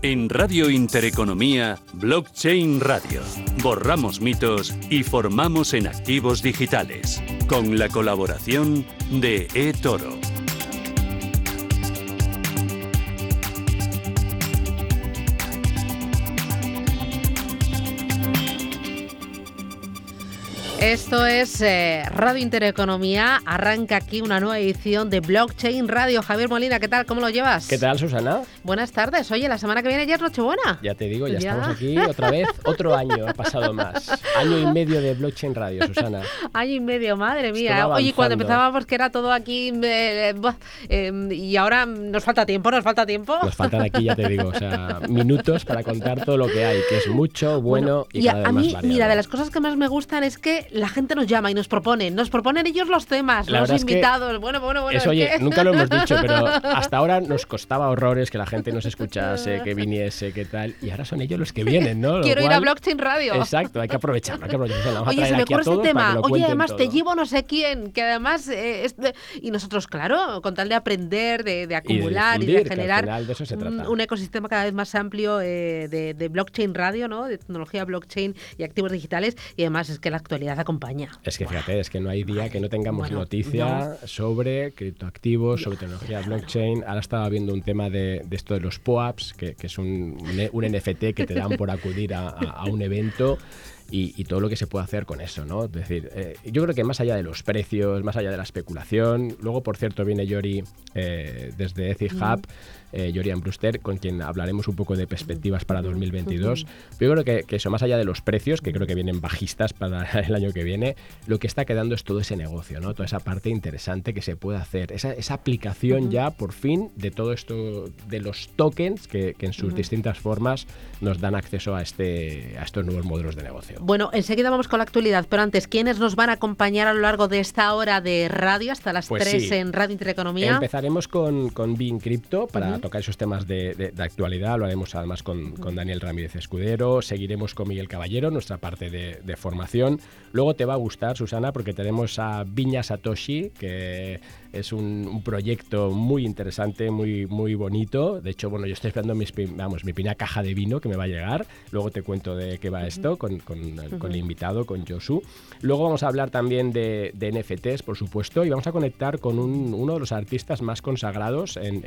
En Radio Intereconomía, Blockchain Radio. Borramos mitos y formamos en activos digitales. Con la colaboración de eToro. Esto es eh, Radio Intereconomía. Arranca aquí una nueva edición de Blockchain Radio. Javier Molina, ¿qué tal? ¿Cómo lo llevas? ¿Qué tal, Susana? Buenas tardes. Oye, la semana que viene ya es Nochebuena. Ya te digo, ya, estamos aquí otra vez. Otro año ha pasado más. Año y medio de Blockchain Radio, Susana. año y medio, madre mía. Oye, cuando empezábamos que era todo aquí eh, eh, y ahora nos falta tiempo, nos falta tiempo. Nos faltan aquí, ya te digo, o sea, minutos para contar todo lo que hay, que es mucho, bueno, y, cada a, vez mí, más mira, de las cosas que más me gustan es que la gente nos llama y nos propone, nos proponen ellos los temas, los invitados. Bueno, bueno, bueno. Eso, oye, nunca lo hemos dicho, pero hasta ahora nos costaba horrores que la gente nos escuchase, que viniese, que tal. Y ahora son ellos los que vienen, ¿no? Quiero ir a Blockchain Radio. Exacto, hay que aprovecharlo. Hay que aprovecharlo. oye, se me ocurre este tema. Oye, además te llevo no sé quién, que además. Eh, Y nosotros, claro, con tal de aprender, de, acumular y de, generar un, ecosistema cada vez más amplio eh, de, de blockchain radio, ¿no? De tecnología blockchain y activos digitales. Y además es que la actualidad acompaña. Es que fíjate, es que no hay día que no tengamos noticia sobre criptoactivos, sobre tecnología blockchain. Ahora estaba viendo un tema de, esto de los POAPs, que, es un, un, NFT que te dan por acudir a un evento y, todo lo que se puede hacer con eso, ¿no? Es decir, eh, yo creo que más allá de los precios, más allá de la especulación, luego, por cierto, viene Yori eh, desde Ethic Hub, eh, Yorian Brewster, con quien hablaremos un poco de perspectivas para 2022. Pero yo creo que, eso, más allá de los precios, que creo que vienen bajistas para el año que viene, lo que está quedando es todo ese negocio, ¿no? Toda esa parte interesante que se puede hacer, esa, esa aplicación ya, por fin, de todo esto, de los tokens que, en sus distintas formas nos dan acceso a, este, a estos nuevos modelos de negocio. Bueno, enseguida vamos con la actualidad, pero antes, ¿quiénes nos van a acompañar a lo largo de esta hora de radio hasta las 3 pues en Radio Intereconomía? Empezaremos con, con Bean Crypto para tocar esos temas de, actualidad, lo haremos además con, Daniel Ramírez Escudero, seguiremos con Miguel Caballero, nuestra parte de, formación. Luego te va a gustar, Susana, porque tenemos a Viña Satoshi, que es un, proyecto muy interesante, muy, muy bonito. De hecho, bueno, yo estoy esperando mis, vamos, mi primera caja de vino que me va a llegar. Luego te cuento de qué va esto con, con, el invitado, con Josu. Luego vamos a hablar también de, NFTs, por supuesto, y vamos a conectar con uno de los artistas más consagrados, en,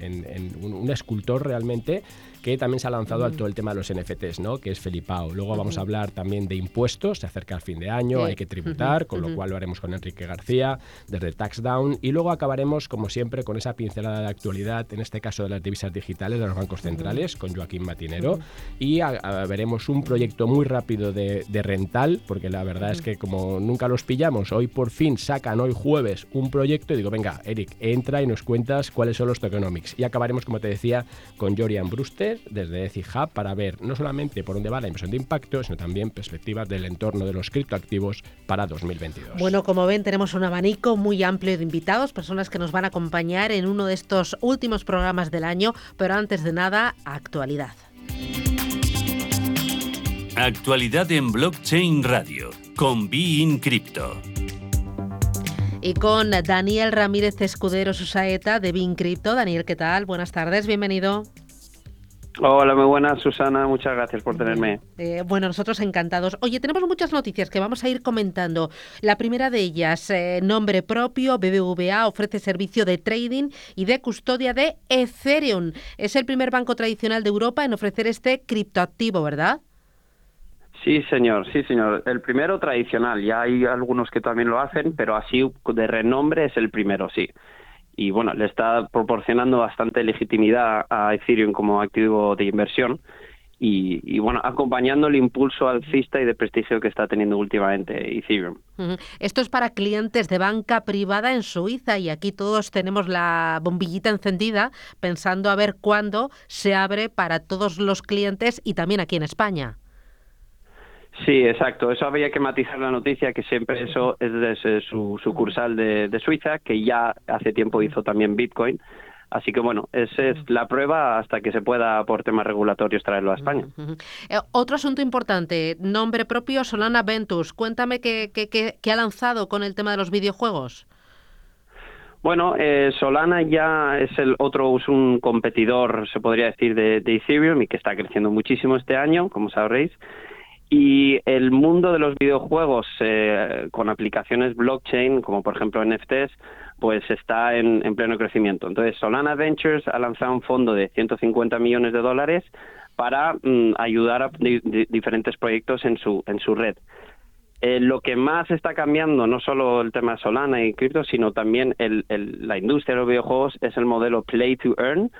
un, escultor realmente, que también se ha lanzado a todo el tema de los NFTs, ¿no? que es Felipao. Luego vamos a hablar también de impuestos, se acerca el fin de año, hay que tributar, con lo cual lo haremos con Enrique García, desde Taxdown. Y luego acabaremos, como siempre, con esa pincelada de actualidad, en este caso de las divisas digitales de los bancos centrales, con Joaquín Matinero. Y veremos un proyecto muy rápido de, rental, porque la verdad es que como nunca los pillamos, hoy por fin sacan hoy jueves un proyecto y digo, venga, Eric, entra y nos cuentas cuáles son los tokenomics. Y acabaremos, como te decía, con Jorian Brewster desde EciHub para ver no solamente por dónde va la inversión de impacto, sino también perspectivas del entorno de los criptoactivos para 2022. Bueno, como ven, tenemos un abanico muy amplio de invitados, personas que nos van a acompañar en uno de estos últimos programas del año, pero antes de nada, actualidad. Actualidad en Blockchain Radio con Be Crypto y con Daniel Ramírez Escudero Susaeta de Bin Crypto. Daniel, ¿qué tal? Buenas tardes, bienvenido. Hola, muy buenas, Susana. Muchas gracias por tenerme. Eh, bueno, nosotros encantados. Oye, tenemos muchas noticias que vamos a ir comentando. La primera de ellas, eh, nombre propio, BBVA ofrece servicio de trading y de custodia de Ethereum. Es el primer banco tradicional de Europa en ofrecer este criptoactivo, ¿verdad? Sí, señor, sí, señor. El primero tradicional. Ya hay algunos que también lo hacen, pero así de renombre es el primero, sí y bueno, le está proporcionando bastante legitimidad a Ethereum como activo de inversión y, bueno, acompañando el impulso alcista y de prestigio que está teniendo últimamente Ethereum. Esto es para clientes de banca privada en Suiza y aquí todos tenemos la bombillita encendida pensando a ver cuándo se abre para todos los clientes y también aquí en España. Sí, exacto. Eso había que matizar la noticia, que siempre eso es desde su sucursal de, Suiza, que ya hace tiempo hizo también Bitcoin. Así que bueno, esa es la prueba hasta que se pueda, por temas regulatorios, traerlo a España. Eh, otro asunto importante, nombre propio Solana Ventus. Cuéntame qué, qué, qué, ha lanzado con el tema de los videojuegos. Bueno, eh, Solana ya es el otro, es un competidor, se podría decir, de, Ethereum y que está creciendo muchísimo este año, como sabréis. Y el mundo de los videojuegos eh, con aplicaciones blockchain, como por ejemplo NFTs, pues está en, pleno crecimiento. Entonces, Solana Ventures ha lanzado un fondo de 150 millones de dólares para mm, ayudar a diferentes proyectos en su, en su red. Eh, lo que más está cambiando, no solo el tema Solana y cripto, sino también la industria de los videojuegos, es el modelo Play to Earn,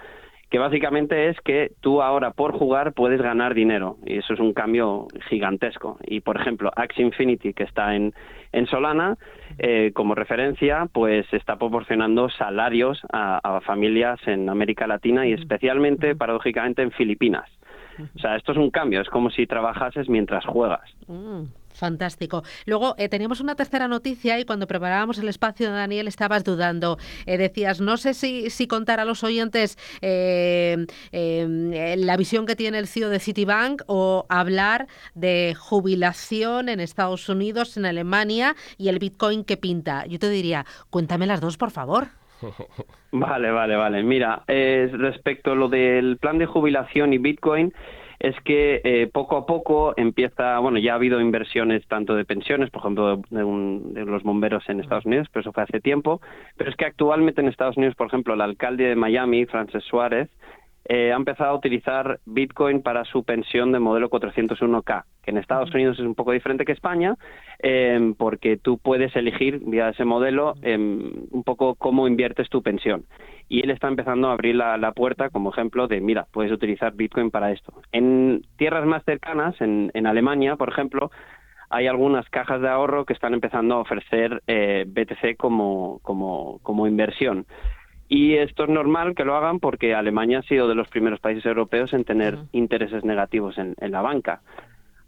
que básicamente es que tú ahora por jugar puedes ganar dinero y eso es un cambio gigantesco. Y por ejemplo, Axie Infinity, que está en, en Solana, eh, como referencia, pues está proporcionando salarios a, a familias en América Latina y especialmente, paradójicamente, en Filipinas. O sea, esto es un cambio, es como si trabajases mientras juegas. Fantástico. Luego eh, teníamos una tercera noticia y cuando preparábamos el espacio, Daniel, estabas dudando. Eh, decías, no sé si, si contar a los oyentes eh, la visión que tiene el CEO de Citibank o hablar de jubilación en Estados Unidos, en Alemania y el Bitcoin que pinta. Yo te diría, cuéntame las dos, por favor. Vale, vale, vale. Mira, eh, respecto a lo del plan de jubilación y Bitcoin, es que eh, poco a poco empieza, bueno, ya ha habido inversiones tanto de pensiones, por ejemplo, de, los bomberos en Estados Unidos, pero eso fue hace tiempo, pero es que actualmente en Estados Unidos, por ejemplo, el alcalde de Miami, Francis Suárez, eh, ha empezado a utilizar Bitcoin para su pensión de modelo 401k, que en Estados Unidos es un poco diferente que España, em, porque tú puedes elegir vía ese modelo em, un poco cómo inviertes tu pensión. Y él está empezando a abrir la, puerta como ejemplo de, mira, puedes utilizar Bitcoin para esto. En tierras más cercanas, en, en Alemania, por ejemplo, hay algunas cajas de ahorro que están empezando a ofrecer eh, BTC como, como, como inversión. Y esto es normal que lo hagan porque Alemania ha sido de los primeros países europeos en tener intereses negativos en, la banca.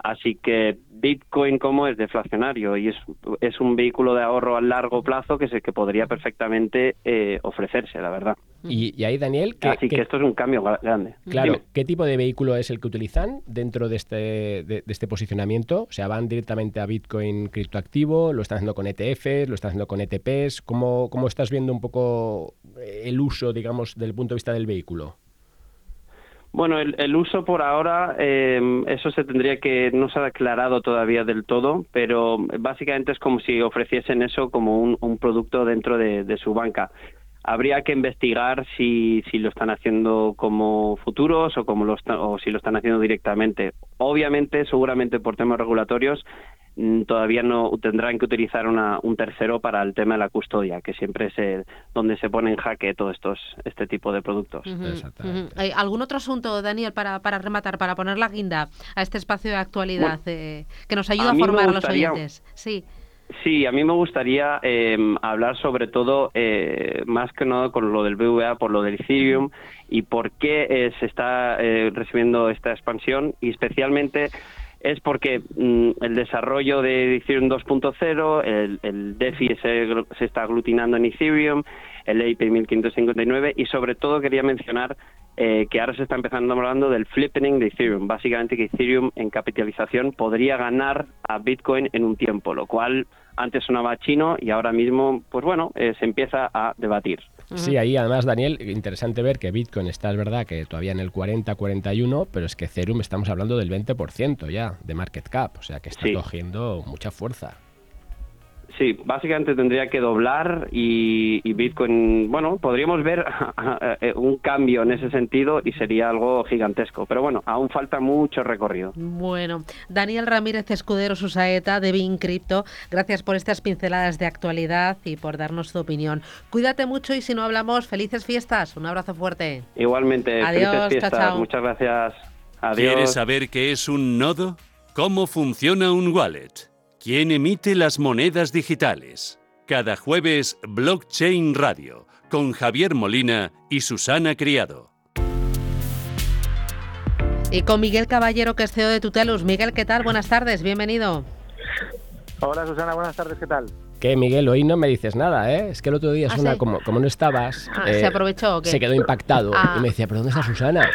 Así que Bitcoin como es deflacionario y es, es un vehículo de ahorro a largo plazo que, sé que podría perfectamente eh, ofrecerse, la verdad. Y, ahí, Daniel... Así que, esto es un cambio grande. Claro, ¿qué tipo de vehículo es el que utilizan dentro de este, de, este posicionamiento? O sea, ¿van directamente a Bitcoin criptoactivo? ¿Lo están haciendo con ETFs? ¿Lo están haciendo con ETPs? ¿Cómo, cómo estás viendo un poco el uso, digamos, del punto de vista del vehículo? Bueno, el, uso por ahora, em, eso se tendría que, no se ha aclarado todavía del todo, pero básicamente es como si ofreciesen eso como un, producto dentro de, su banca habría que investigar si, si lo están haciendo como futuros o, como lo o si lo están haciendo directamente. Obviamente, seguramente por temas regulatorios, todavía no tendrán que utilizar una, un tercero para el tema de la custodia, que siempre es donde se pone en jaque todo estos, este tipo de productos. ¿Algún otro asunto, Daniel, para, para rematar, para poner la guinda a este espacio de actualidad eh, que nos ayuda a, formar a los oyentes? Sí. Sí, a mí me gustaría eh, hablar sobre todo, eh, más que nada con lo del BVA, por lo del Ethereum y por qué eh, se está recibiendo esta expansión y especialmente es porque mm, el desarrollo de Ethereum 2.0, el, el, DeFi se, se, está aglutinando en Ethereum, el EIP 1559 y sobre todo quería mencionar eh, que ahora se está empezando hablando del flipping de Ethereum. Básicamente que Ethereum en capitalización podría ganar a Bitcoin en un tiempo, lo cual antes sonaba chino y ahora mismo, pues bueno, eh, se empieza a debatir. Sí, ahí además, Daniel, interesante ver que Bitcoin está, es verdad, que todavía en el 40-41, pero es que Ethereum estamos hablando del 20% ya de market cap, o sea que está cogiendo mucha fuerza. Sí, básicamente tendría que doblar y, Bitcoin, bueno, podríamos ver eh, un cambio en ese sentido y sería algo gigantesco. Pero bueno, aún falta mucho recorrido. Bueno, Daniel Ramírez Escudero Susaeta de Bin Crypto, gracias por estas pinceladas de actualidad y por darnos tu opinión. Cuídate mucho y si no hablamos, felices fiestas. Un abrazo fuerte. Igualmente, Adiós, felices fiestas. Muchas gracias. Adiós. ¿Quieres saber qué es un nodo? ¿Cómo funciona un wallet? ¿Quién emite las monedas digitales? Cada jueves, Blockchain Radio, con Javier Molina y Susana Criado. Y con Miguel Caballero, que es CEO de Tutelus. Miguel, ¿qué tal? Buenas tardes, bienvenido. Hola Susana, buenas tardes, ¿qué tal? ¿Qué, Miguel? Hoy no me dices nada, ¿eh? Es que el otro día ¿Ah, Susana, como, como no estabas... Ah, ¿Se eh, aprovechó o qué? Se quedó impactado y me decía, ¿pero dónde está Susana?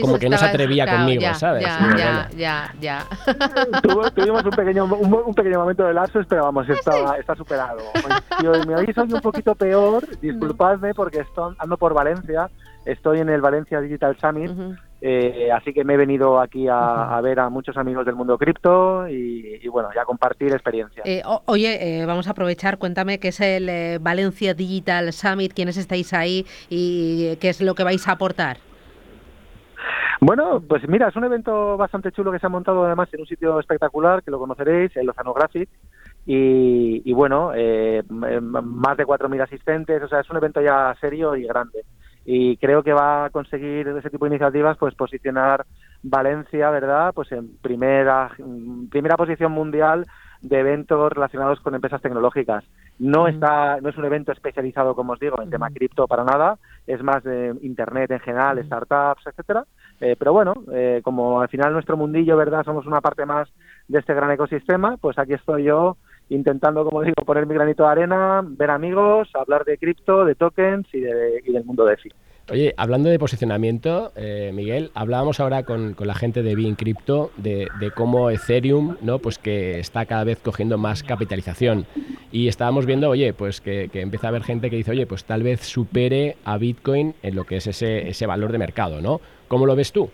como que no se atrevía conmigo, ¿sabes? Ya, ya, ya, tuvimos un pequeño, un, pequeño momento de lapsus, pero vamos, está, está superado. Si me hoy un poquito peor, disculpadme porque estoy, ando por Valencia, estoy en el Valencia Digital Summit, eh, así que me he venido aquí a, ver a muchos amigos del mundo cripto y, bueno, ya compartir experiencias. Eh, oye, eh, vamos a aprovechar, cuéntame qué es el Valencia Digital Summit, quiénes estáis ahí y qué es lo que vais a aportar. Bueno, pues mira, es un evento bastante chulo que se ha montado además en un sitio espectacular, que lo conoceréis, el Oceanographic, y, y bueno, más de 4.000 asistentes, o sea, es un evento ya serio y grande y creo que va a conseguir ese tipo de iniciativas pues posicionar Valencia, ¿verdad? Pues en primera primera posición mundial de eventos relacionados con empresas tecnológicas. No está no es un evento especializado, como os digo, en tema cripto para nada, es más de internet en general, startups, etcétera. Eh, pero bueno, eh, como al final nuestro mundillo, ¿verdad? Somos una parte más de este gran ecosistema, pues aquí estoy yo intentando, como digo, poner mi granito de arena, ver amigos, hablar de cripto, de tokens y, de, y del mundo de DeFi. Oye, hablando de posicionamiento, eh, Miguel, hablábamos ahora con, la gente de Bean Crypto de, cómo Ethereum, ¿no? Pues que está cada vez cogiendo más capitalización. Y estábamos viendo, oye, pues que, empieza a haber gente que dice, oye, pues tal vez supere a Bitcoin en lo que es ese, ese valor de mercado, ¿no? ¿Cómo lo ves tú?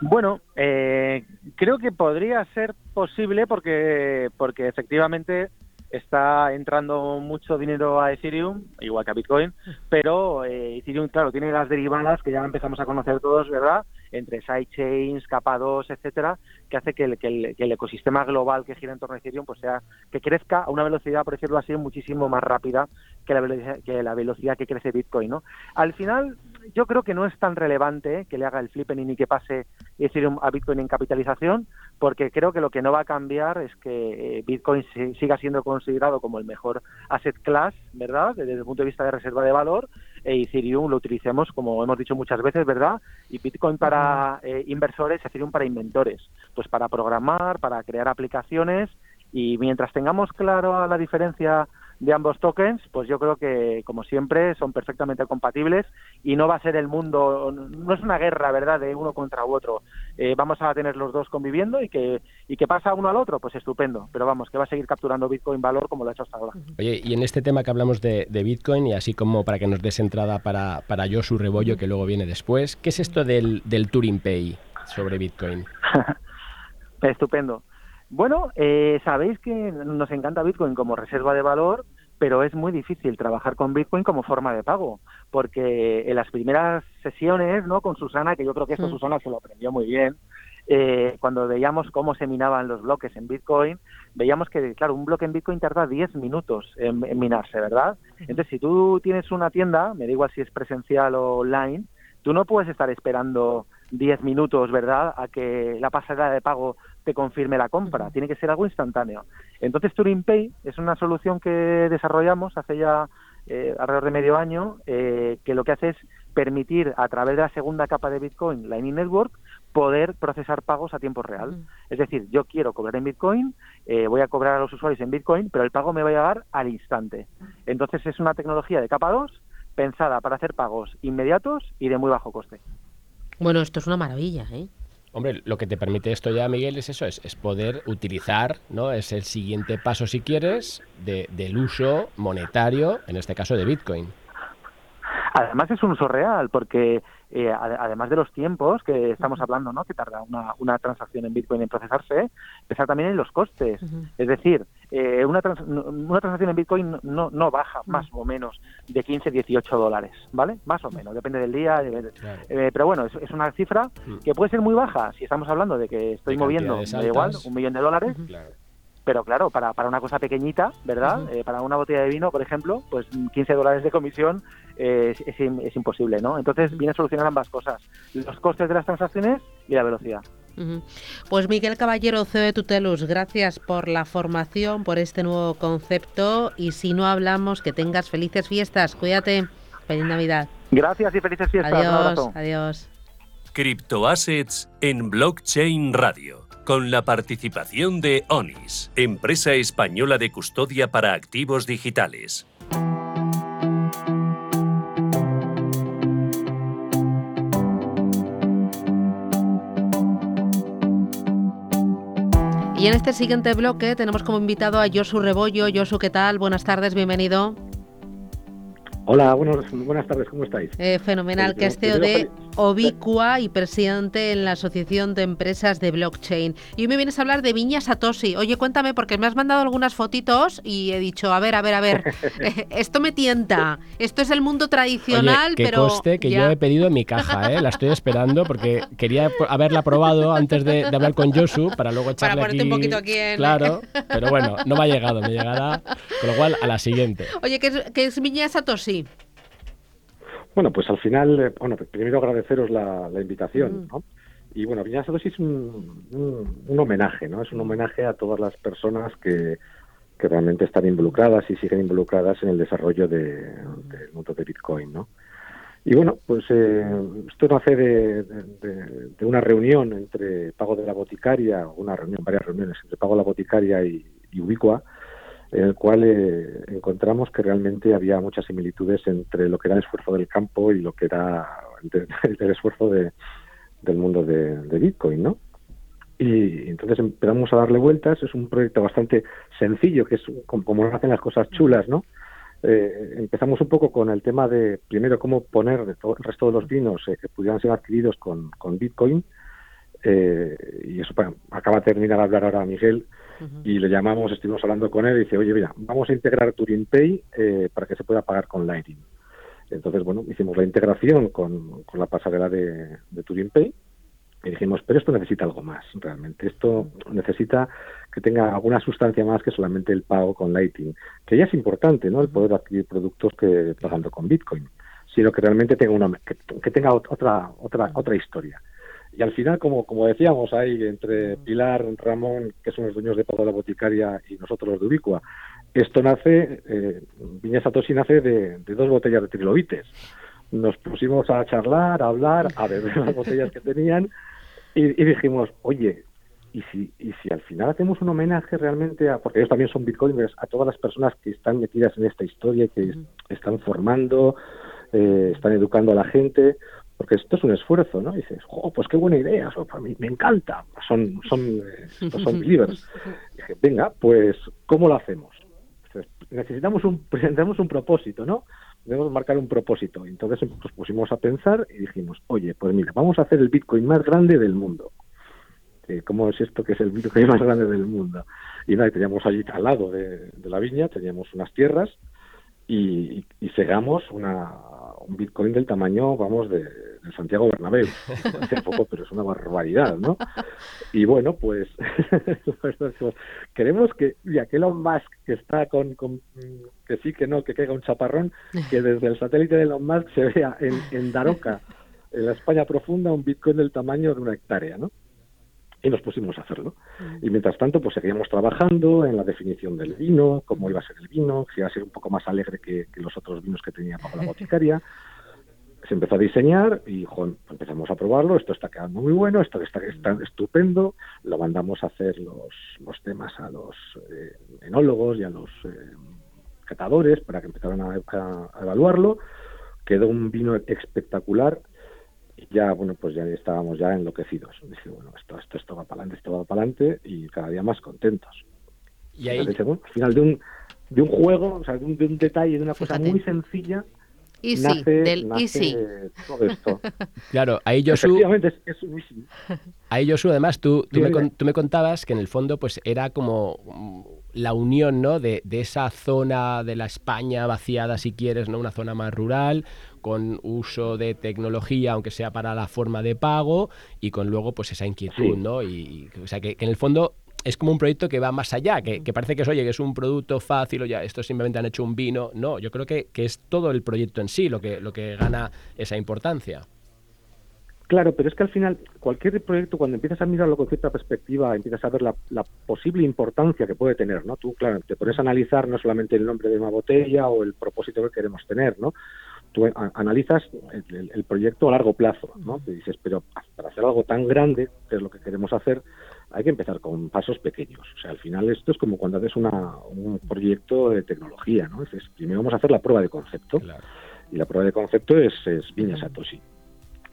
Bueno, eh, creo que podría ser posible porque, porque efectivamente está entrando mucho dinero a Ethereum, igual que a Bitcoin, pero eh, Ethereum, claro, tiene las derivadas que ya empezamos a conocer todos, ¿verdad? Entre sidechains, capa 2, etcétera, que hace que el, que, el, ecosistema global que gira en torno a Ethereum pues sea que crezca a una velocidad, por decirlo así, muchísimo más rápida que la velocidad que, la velocidad que crece Bitcoin, ¿no? Al final, yo creo que no es tan relevante que le haga el flipping y que pase Ethereum a Bitcoin en capitalización, porque creo que lo que no va a cambiar es que eh, Bitcoin siga siendo considerado como el mejor asset class, ¿verdad? Desde el punto de vista de reserva de valor, e Ethereum lo utilicemos, como hemos dicho muchas veces, ¿verdad? Y Bitcoin para eh, inversores, Ethereum para inventores, pues para programar, para crear aplicaciones, y mientras tengamos claro la diferencia de ambos tokens, pues yo creo que, como siempre, son perfectamente compatibles y no va a ser el mundo, no es una guerra, ¿verdad?, de uno contra otro. Eh, vamos a tener los dos conviviendo y que, y que pasa uno al otro, pues estupendo. Pero vamos, que va a seguir capturando Bitcoin valor como lo ha hecho hasta ahora. Oye, y en este tema que hablamos de, Bitcoin, y así como para que nos des entrada para, para yo su rebollo, que luego viene después, ¿qué es esto del, del Turing Pay sobre Bitcoin? estupendo. Bueno, eh, sabéis que nos encanta Bitcoin como reserva de valor, pero es muy difícil trabajar con Bitcoin como forma de pago, porque en las primeras sesiones, ¿no? Con Susana, que yo creo que esto mm. Susana se lo aprendió muy bien, eh, cuando veíamos cómo se minaban los bloques en Bitcoin, veíamos que, claro, un bloque en Bitcoin tarda 10 minutos en, en minarse, ¿verdad? Entonces, si tú tienes una tienda, me da igual si es presencial o online, tú no puedes estar esperando 10 minutos, ¿verdad?, a que la pasarela de pago te confirme la compra. Tiene que ser algo instantáneo. Entonces, Turing Pay es una solución que desarrollamos hace ya eh, alrededor de medio año, eh, que lo que hace es permitir, a través de la segunda capa de Bitcoin, Lightning Network, poder procesar pagos a tiempo real. Es decir, yo quiero cobrar en Bitcoin, eh, voy a cobrar a los usuarios en Bitcoin, pero el pago me va a llegar al instante. Entonces, es una tecnología de capa 2 pensada para hacer pagos inmediatos y de muy bajo coste. Bueno, esto es una maravilla, ¿eh? Hombre, lo que te permite esto ya, Miguel, es eso, es, es poder utilizar, ¿no? Es el siguiente paso, si quieres, de, del uso monetario, en este caso de Bitcoin. Además es un uso real, porque eh, además de los tiempos que estamos hablando, ¿no? que tarda una, una transacción en Bitcoin en procesarse, pensar también en los costes. Es decir, eh, una, una transacción en Bitcoin no, no baja más o menos de 15, 18 dólares, ¿vale? Más o menos, depende del día. Eh, pero bueno, es, una cifra que puede ser muy baja si estamos hablando de que estoy moviendo, igual, un millón de dólares. Pero claro, para, para una cosa pequeñita, ¿verdad? Eh, para una botella de vino, por ejemplo, pues 15 dólares de comisión es, es, imposible, ¿no? Entonces viene a solucionar ambas cosas, los costes de las transacciones y la velocidad. Pues Miguel Caballero, CEO de Tutelus, gracias por la formación, por este nuevo concepto y si no hablamos, que tengas felices fiestas. Cuídate. Feliz Navidad. Gracias y felices fiestas. Adiós. Adiós. Criptoassets en Blockchain Radio con la participación de ONIS, empresa española de custodia para activos digitales. Y en este siguiente bloque tenemos como invitado a Josu Rebollo. Josu, ¿qué tal? Buenas tardes, bienvenido. Hola, buenas tardes, ¿cómo estáis? Eh, fenomenal, que es CEO de Obicua y presidente en la Asociación de Empresas de Blockchain. Y hoy me vienes a hablar de Viña Satoshi. Oye, cuéntame, porque me has mandado algunas fotitos y he dicho, a ver, a ver, a ver, eh, esto me tienta. Esto es el mundo tradicional, que pero. Coste que yo he pedido en mi caja, ¿eh? La estoy esperando porque quería haberla probado antes de, hablar con Josu para luego echarle para ponerte un poquito aquí en... Claro, pero bueno, no me ha llegado, me llegará, con lo cual a la siguiente. Oye, ¿qué es, qué es Viña Satoshi? Bueno, pues al final, eh, bueno, primero agradeceros la, invitación, mm. ¿no? Y bueno, Viñas es un, un, homenaje, ¿no? Es un homenaje a todas las personas que, que realmente están involucradas y siguen involucradas en el desarrollo de, del mundo de Bitcoin, ¿no? Y bueno, pues eh, esto nace de, de, una reunión entre Pago de la Boticaria, una reunión, varias reuniones entre Pago de la Boticaria y, y Ubicua, en el cual eh, encontramos que realmente había muchas similitudes entre lo que era el esfuerzo del campo y lo que era el, esfuerzo de, del mundo de, Bitcoin, ¿no? Y entonces empezamos a darle vueltas, es un proyecto bastante sencillo, que es como, hacen las cosas chulas, ¿no? Eh, empezamos un poco con el tema de, primero, cómo poner el resto de los vinos eh, que pudieran ser adquiridos con, con Bitcoin, y eso acaba de terminar de hablar ahora Miguel, y le llamamos, estuvimos hablando con él y dice, oye, mira, vamos a integrar Turing Pay eh, para que se pueda pagar con Lightning. Entonces, bueno, hicimos la integración con, la pasarela de, de Turing Pay y dijimos, pero esto necesita algo más, realmente. Esto necesita que tenga alguna sustancia más que solamente el pago con Lightning, que ya es importante, ¿no? El poder adquirir productos que pagando con Bitcoin, sino que realmente tenga una, que tenga otra, otra, otra historia. Y al final, como, como decíamos ahí, entre Pilar, Ramón, que son los dueños de Pago la Boticaria, y nosotros los de Ubicua, esto nace, eh, Viña Satoshi nace de, dos botellas de trilobites. Nos pusimos a charlar, a hablar, a beber las botellas que tenían, y, dijimos, oye, y si, y si al final hacemos un homenaje realmente a, porque ellos también son bitcoiners, a todas las personas que están metidas en esta historia, que están formando, eh, están educando a la gente, porque esto es un esfuerzo, ¿no? Y dices, oh, pues qué buena idea, eso para mí me encanta, son, son, eh, son believers. dije, venga, pues, ¿cómo lo hacemos? necesitamos un, presentamos un propósito, ¿no? Debemos marcar un propósito. Y entonces nos pusimos a pensar y dijimos, oye, pues mira, vamos a hacer el Bitcoin más grande del mundo. ¿Cómo es esto que es el Bitcoin más grande del mundo? Y nada, teníamos allí al lado de, la viña, teníamos unas tierras y, y, segamos una, un Bitcoin del tamaño, vamos, de, Santiago Bernabéu. Hace poco, pero es una barbaridad, ¿no? Y bueno, pues queremos que, ya que Elon Musk, que está con, que sí, que no, que caiga un chaparrón, que desde el satélite de Elon Musk se vea en, en Daroca, en la España profunda, un Bitcoin del tamaño de una hectárea, ¿no? y nos pusimos a hacerlo. Y mientras tanto, pues seguíamos trabajando en la definición del vino, cómo iba a ser el vino, si iba a ser un poco más alegre que, los otros vinos que tenía bajo la boticaria. Se empezó a diseñar y empezamos a probarlo, esto está quedando muy bueno, esto está, está estupendo, lo mandamos a hacer los, los temas a los eh, enólogos y a los eh, catadores para que empezaran a, a evaluarlo. Quedó un vino espectacular, ya, bueno, pues ya estábamos ya enloquecidos. Dice, bueno, esto, esto, esto va para adelante, esto va para adelante y cada día más contentos. Y ahí... al final de un, de un juego, o sea, de un, de un detalle, de una cosa muy sencilla, Easy, del Easy. Todo esto. Claro, ahí Josu. Ahí Josu, además, tú, tú, me, tú, me, contabas que en el fondo pues era como la unión ¿no? de, de, esa zona de la España vaciada, si quieres, ¿no? una zona más rural, con uso de tecnología, aunque sea para la forma de pago, y con luego pues esa inquietud, ¿no? Y, o sea, que, en el fondo es como un proyecto que va más allá, que, parece que es, oye, que es un producto fácil o ya, esto simplemente han hecho un vino. No, yo creo que, que es todo el proyecto en sí lo que, lo que gana esa importancia. Claro, pero es que al final cualquier proyecto cuando empiezas a mirarlo con cierta perspectiva, empiezas a ver la, posible importancia que puede tener, ¿no? Tú, claro, te pones a analizar no solamente el nombre de una botella o el propósito que queremos tener, ¿no? tú analizas el, proyecto a largo plazo, ¿no? Te dices, pero para hacer algo tan grande, que es lo que queremos hacer, hay que empezar con pasos pequeños. O sea, al final esto es como cuando haces una, un proyecto de tecnología, ¿no? Es, primero vamos a hacer la prueba de concepto. Y la prueba de concepto es, es Viña Satoshi.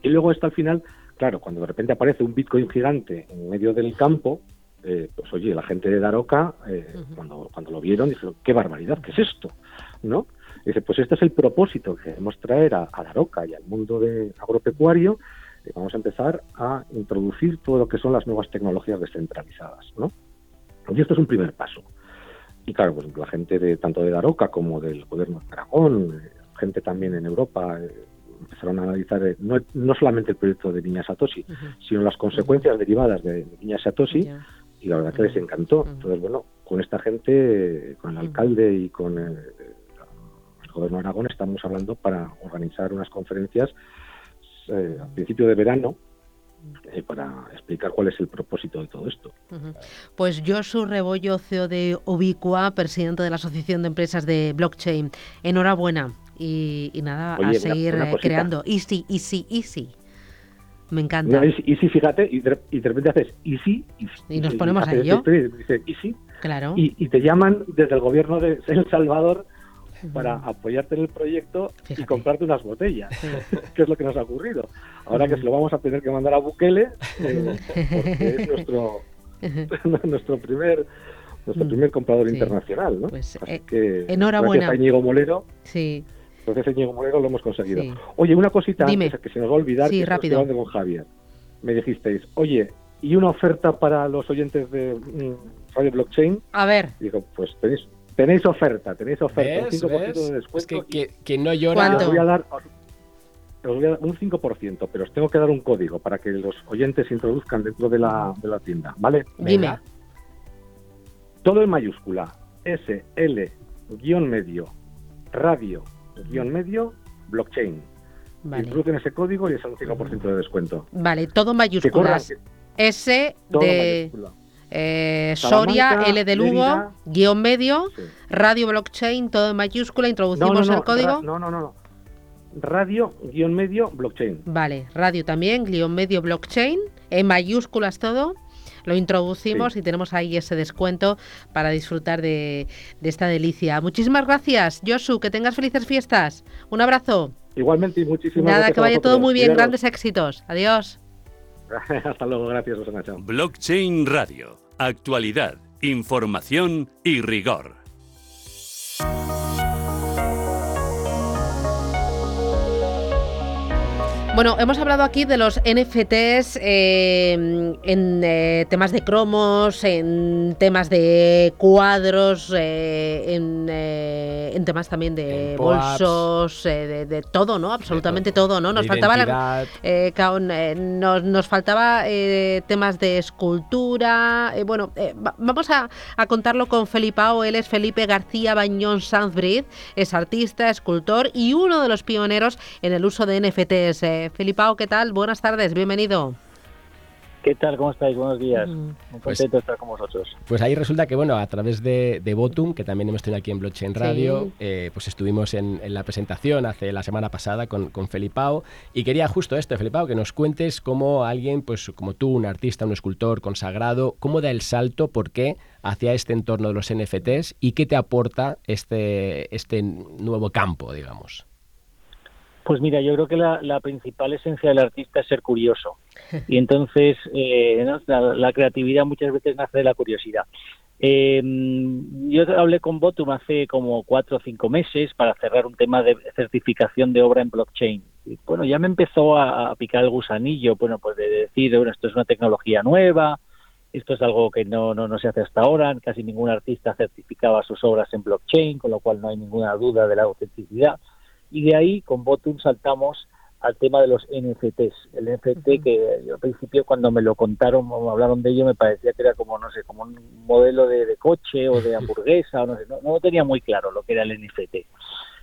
Y luego está al final, claro, cuando de repente aparece un Bitcoin gigante en medio del campo, eh, pues oye, la gente de Daroca, eh, cuando, cuando lo vieron, dijeron, qué barbaridad, ¿qué es esto? ¿No? dice, pues este es el propósito que queremos traer a, a Daroca y al mundo de agropecuario, vamos a empezar a introducir todo lo que son las nuevas tecnologías descentralizadas, ¿no? Y esto es un primer paso. Y claro, pues la gente de tanto de Daroca como del gobierno de Aragón, eh, gente también en Europa, eh, empezaron a analizar eh, no, no, solamente el proyecto de Viña Satoshi, sino las consecuencias derivadas de, Viña Satoshi, y la verdad que les encantó. Entonces, bueno, con esta gente, con el alcalde y con el, el gobierno de Aragón, estamos hablando para organizar unas conferencias eh, a principio de verano eh, para explicar cuál es el propósito de todo esto. Pues Josu Rebollo, CEO de Ubicua, presidente de la Asociación de Empresas de Blockchain. Enhorabuena y, nada, a seguir eh, creando. Easy, easy, easy. Me encanta. y easy, fíjate, y de, repente haces easy, y nos ponemos a ello. Dice easy, claro. Y, y, te llaman desde el gobierno de El Salvador para apoyarte en el proyecto y comprarte unas botellas, que es lo que nos ha ocurrido. Ahora que se lo vamos a tener que mandar a Bukele, eh, porque es nuestro, nuestro primer nuestro primer comprador internacional, ¿no? Pues, Así eh, que enhorabuena. Gracias a Íñigo Molero. Sí. Gracias a Íñigo Molero lo hemos conseguido. Oye, una cosita antes, que se nos va a olvidar, sí, que rápido. con Javier. Me dijisteis, oye, ¿y una oferta para los oyentes de mm, Radio Blockchain? A ver. Digo, pues tenéis Tenéis oferta, tenéis oferta, un 5% de descuento. que, que, no llora. Os voy a dar un 5%, pero os tengo que dar un código para que los oyentes se introduzcan dentro de la, de la tienda, ¿vale? Dime. Todo en mayúscula. S, L, guion medio, radio, guion medio, blockchain. Vale. Introducen ese código y es un 5% de descuento. Vale, todo mayúsculas. S de... Eh, Soria, L de Lugo, guion medio, radio blockchain, todo en mayúscula, introducimos el código. no, no, no. Radio, guion medio, blockchain. Vale, radio también, guion medio, blockchain, en mayúsculas todo. Lo introducimos y tenemos ahí ese descuento para disfrutar de, esta delicia. Muchísimas gracias, Josu, que tengas felices fiestas. Un abrazo. Igualmente y muchísimas Nada, que vaya todo muy bien, grandes éxitos. Adiós. Hasta luego, gracias, Rosana. Blockchain Radio actualidad, información y rigor. Bueno, hemos hablado aquí de los NFTs eh, en eh, temas de cromos, en temas de cuadros, eh, en, temas también de bolsos, de, todo, ¿no? Absolutamente todo, ¿no? Nos faltaba, nos, nos, faltaba temas de escultura. bueno, vamos a, contarlo con Felipao. Él es Felipe García Bañón Sanzbrid, es artista, escultor y uno de los pioneros en el uso de NFTs. Felipao, ¿qué tal? Buenas tardes, bienvenido. ¿Qué tal? ¿Cómo estáis? Buenos días. Mm. Muy pues contento de estar con vosotros. Pues ahí resulta que, bueno, a través de, de Botum, que también hemos tenido aquí en Blockchain Radio, eh, pues estuvimos en, la presentación hace la semana pasada con, con Felipao y quería justo esto, Felipao, que nos cuentes cómo alguien, pues como tú, un artista, un escultor consagrado, cómo da el salto, por qué hacia este entorno de los NFTs y qué te aporta este, este nuevo campo, digamos. Pues mira, yo creo que la, principal esencia del artista es ser curioso. Y entonces eh, la, creatividad muchas veces nace de la curiosidad. Eh, yo hablé con Botum hace como cuatro o cinco meses para cerrar un tema de certificación de obra en blockchain. Y bueno, ya me empezó a, picar el gusanillo, bueno, pues de decir, bueno, esto es una tecnología nueva, esto es algo que no, no, no se hace hasta ahora, casi ningún artista certificaba sus obras en blockchain, con lo cual no hay ninguna duda de la autenticidad. Y de ahí con Botum saltamos al tema de los NFTs. El NFT que yo al principio cuando me lo contaron o hablaron de ello me parecía que era como, no sé, como un modelo de, coche o de hamburguesa, o no sé, no, no, tenía muy claro lo que era el NFT.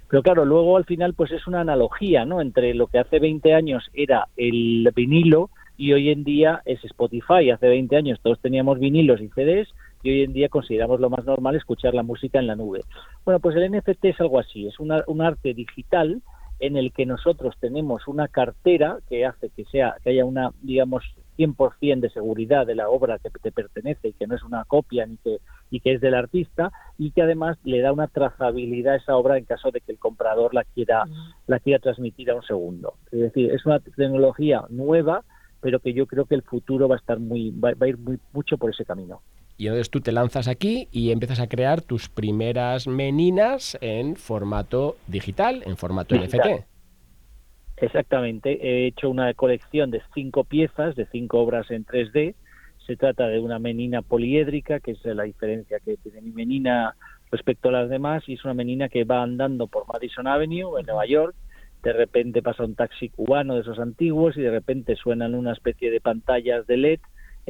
Pero claro, luego al final pues es una analogía, ¿no? Entre lo que hace 20 años era el vinilo y hoy en día es Spotify. Hace 20 años todos teníamos vinilos y CDs y hoy en día consideramos lo más normal escuchar la música en la nube. Bueno, pues el NFT es algo así, es un arte digital en el que nosotros tenemos una cartera que hace que sea que haya una digamos 100% de seguridad de la obra que te pertenece y que no es una copia ni que y que es del artista y que además le da una trazabilidad a esa obra en caso de que el comprador la quiera la quiera transmitir a un segundo. Es decir, es una tecnología nueva, pero que yo creo que el futuro va a estar muy va, a ir muy mucho por ese camino. Y entonces tú te lanzas aquí y empiezas a crear tus primeras meninas en formato digital, en formato NFT. Exactamente. He hecho una colección de cinco piezas, de cinco obras en 3D. Se trata de una menina poliédrica, que es la diferencia que tiene mi menina respecto a las demás, y es una menina que va andando por Madison Avenue en Nueva York. De repente pasa un taxi cubano de esos antiguos y de repente suenan una especie de pantallas de LED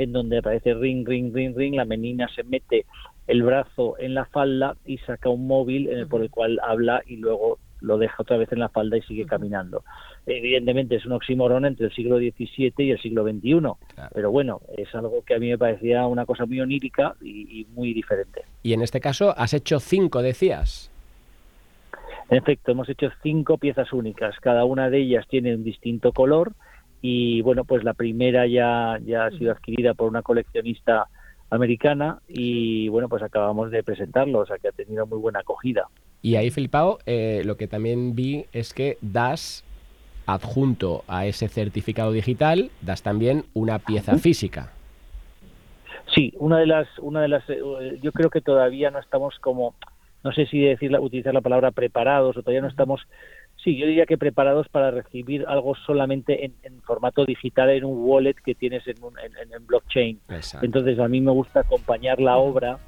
en donde aparece ring, ring, ring, ring, la menina se mete el brazo en la falda y saca un móvil en el, por el cual habla y luego lo deja otra vez en la falda y sigue caminando. Evidentemente es un oxímoron entre el siglo XVII y el siglo XXI, pero bueno, es algo que a mí me parecía una cosa muy onírica y, y muy diferente. Y en este caso has hecho cinco, decías. En efecto, hemos hecho cinco piezas únicas. Cada una de ellas tiene un distinto color y bueno, pues la primera ya, ya ha sido adquirida por una coleccionista americana y bueno, pues acabamos de presentarlo, o sea que ha tenido muy buena acogida. Y ahí, Filipao, eh, lo que también vi es que das adjunto a ese certificado digital, das también una pieza física. Sí, una de las, una de las, eh, yo creo que todavía no estamos como, no sé si decir, utilizar la palabra preparados o todavía no estamos Sí, yo diría que preparados para recibir algo solamente en, formato digital en un wallet que tienes en, en, blockchain. Entonces a mí me gusta acompañar la obra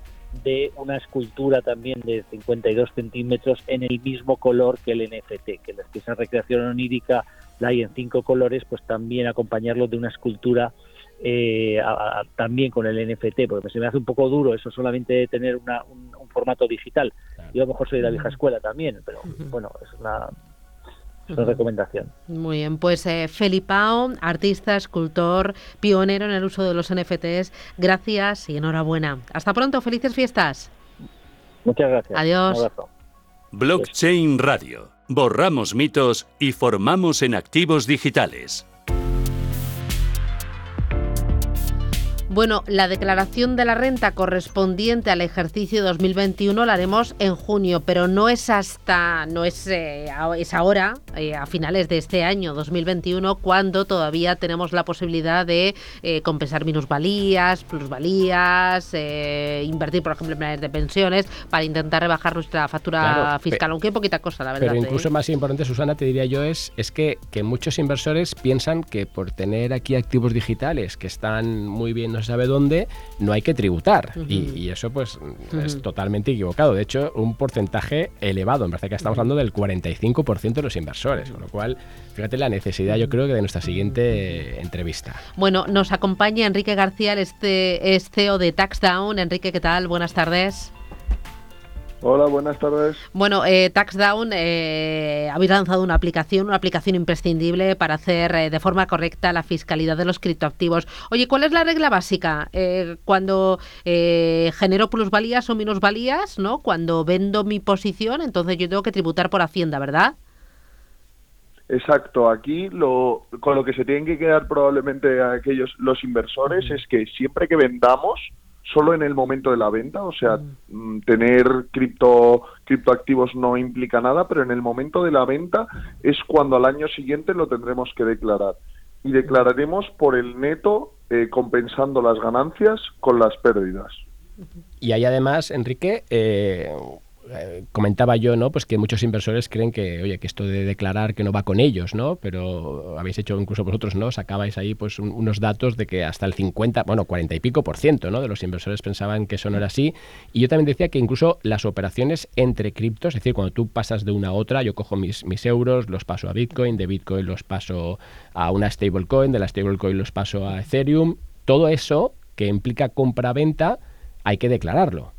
de una escultura también de 52 centímetros en el mismo color que el NFT, que, que esa recreación onírica la hay en cinco colores, pues también acompañarlo de una escultura eh, también con el NFT, porque se me hace un poco duro eso solamente tener un, formato digital. Yo a lo mejor soy de la vieja escuela también, pero bueno, es una recomendación. Muy bien, pues eh, Felipao, artista, escultor, pionero en el uso de los NFTs, gracias y enhorabuena. Hasta pronto, felices fiestas. Muchas gracias. Adiós. Blockchain Radio. Borramos mitos y formamos en activos digitales. Bueno, la declaración de la renta correspondiente al ejercicio 2021 la haremos en junio, pero no es hasta, no es, eh, es ahora, eh, a finales de este año 2021, cuando todavía tenemos la posibilidad de eh, compensar minusvalías, plusvalías, invertir, por ejemplo, en planes de pensiones, para intentar rebajar nuestra factura fiscal, aunque hay poquita cosa, la verdad. Pero incluso más importante, Susana, te diría yo, es, es que, que muchos inversores piensan que por tener aquí activos digitales que están muy bien sabe dónde, no hay que tributar. y, eso pues es totalmente equivocado. De hecho, un porcentaje elevado. Me parece que estamos hablando del 45% de los inversores. Con lo cual, fíjate la necesidad yo creo que de nuestra siguiente entrevista. Bueno, nos acompaña Enrique García, este es CEO de TaxDown. Enrique, ¿qué tal? Buenas tardes. Hola, buenas tardes. Bueno, eh, TaxDown, eh, habéis lanzado una aplicación, una aplicación imprescindible para hacer eh, de forma correcta la fiscalidad de los criptoactivos. Oye, ¿cuál es la regla básica? Eh, cuando genero plusvalías o minusvalías, ¿no? Cuando vendo mi posición, entonces yo tengo que tributar por Hacienda, ¿verdad? Exacto, aquí lo, con lo que se tienen que quedar probablemente aquellos los inversores es que siempre que vendamos, solo en el momento de la venta, o sea, mm, tener cripto, criptoactivos no implica nada, pero en el momento de la venta es cuando al año siguiente lo tendremos que declarar. Y declararemos por el neto eh, compensando las ganancias con las pérdidas. Y hay además, Enrique, eh, eh, comentaba yo, ¿no? Pues que muchos inversores creen que, oye, que esto de declarar que no va con ellos, ¿no? Pero habéis hecho incluso vosotros, ¿no? Sacabais ahí pues unos datos de que hasta el 50, bueno, 40 y pico por ciento, ¿no? De los inversores pensaban que eso no era así. Y yo también decía que incluso las operaciones entre criptos, es decir, cuando tú pasas de una a otra, yo cojo mis, mis euros, los paso a Bitcoin, de Bitcoin los paso a una stablecoin, de la stablecoin los paso a Ethereum, todo eso que implica compra-venta, hay que declararlo.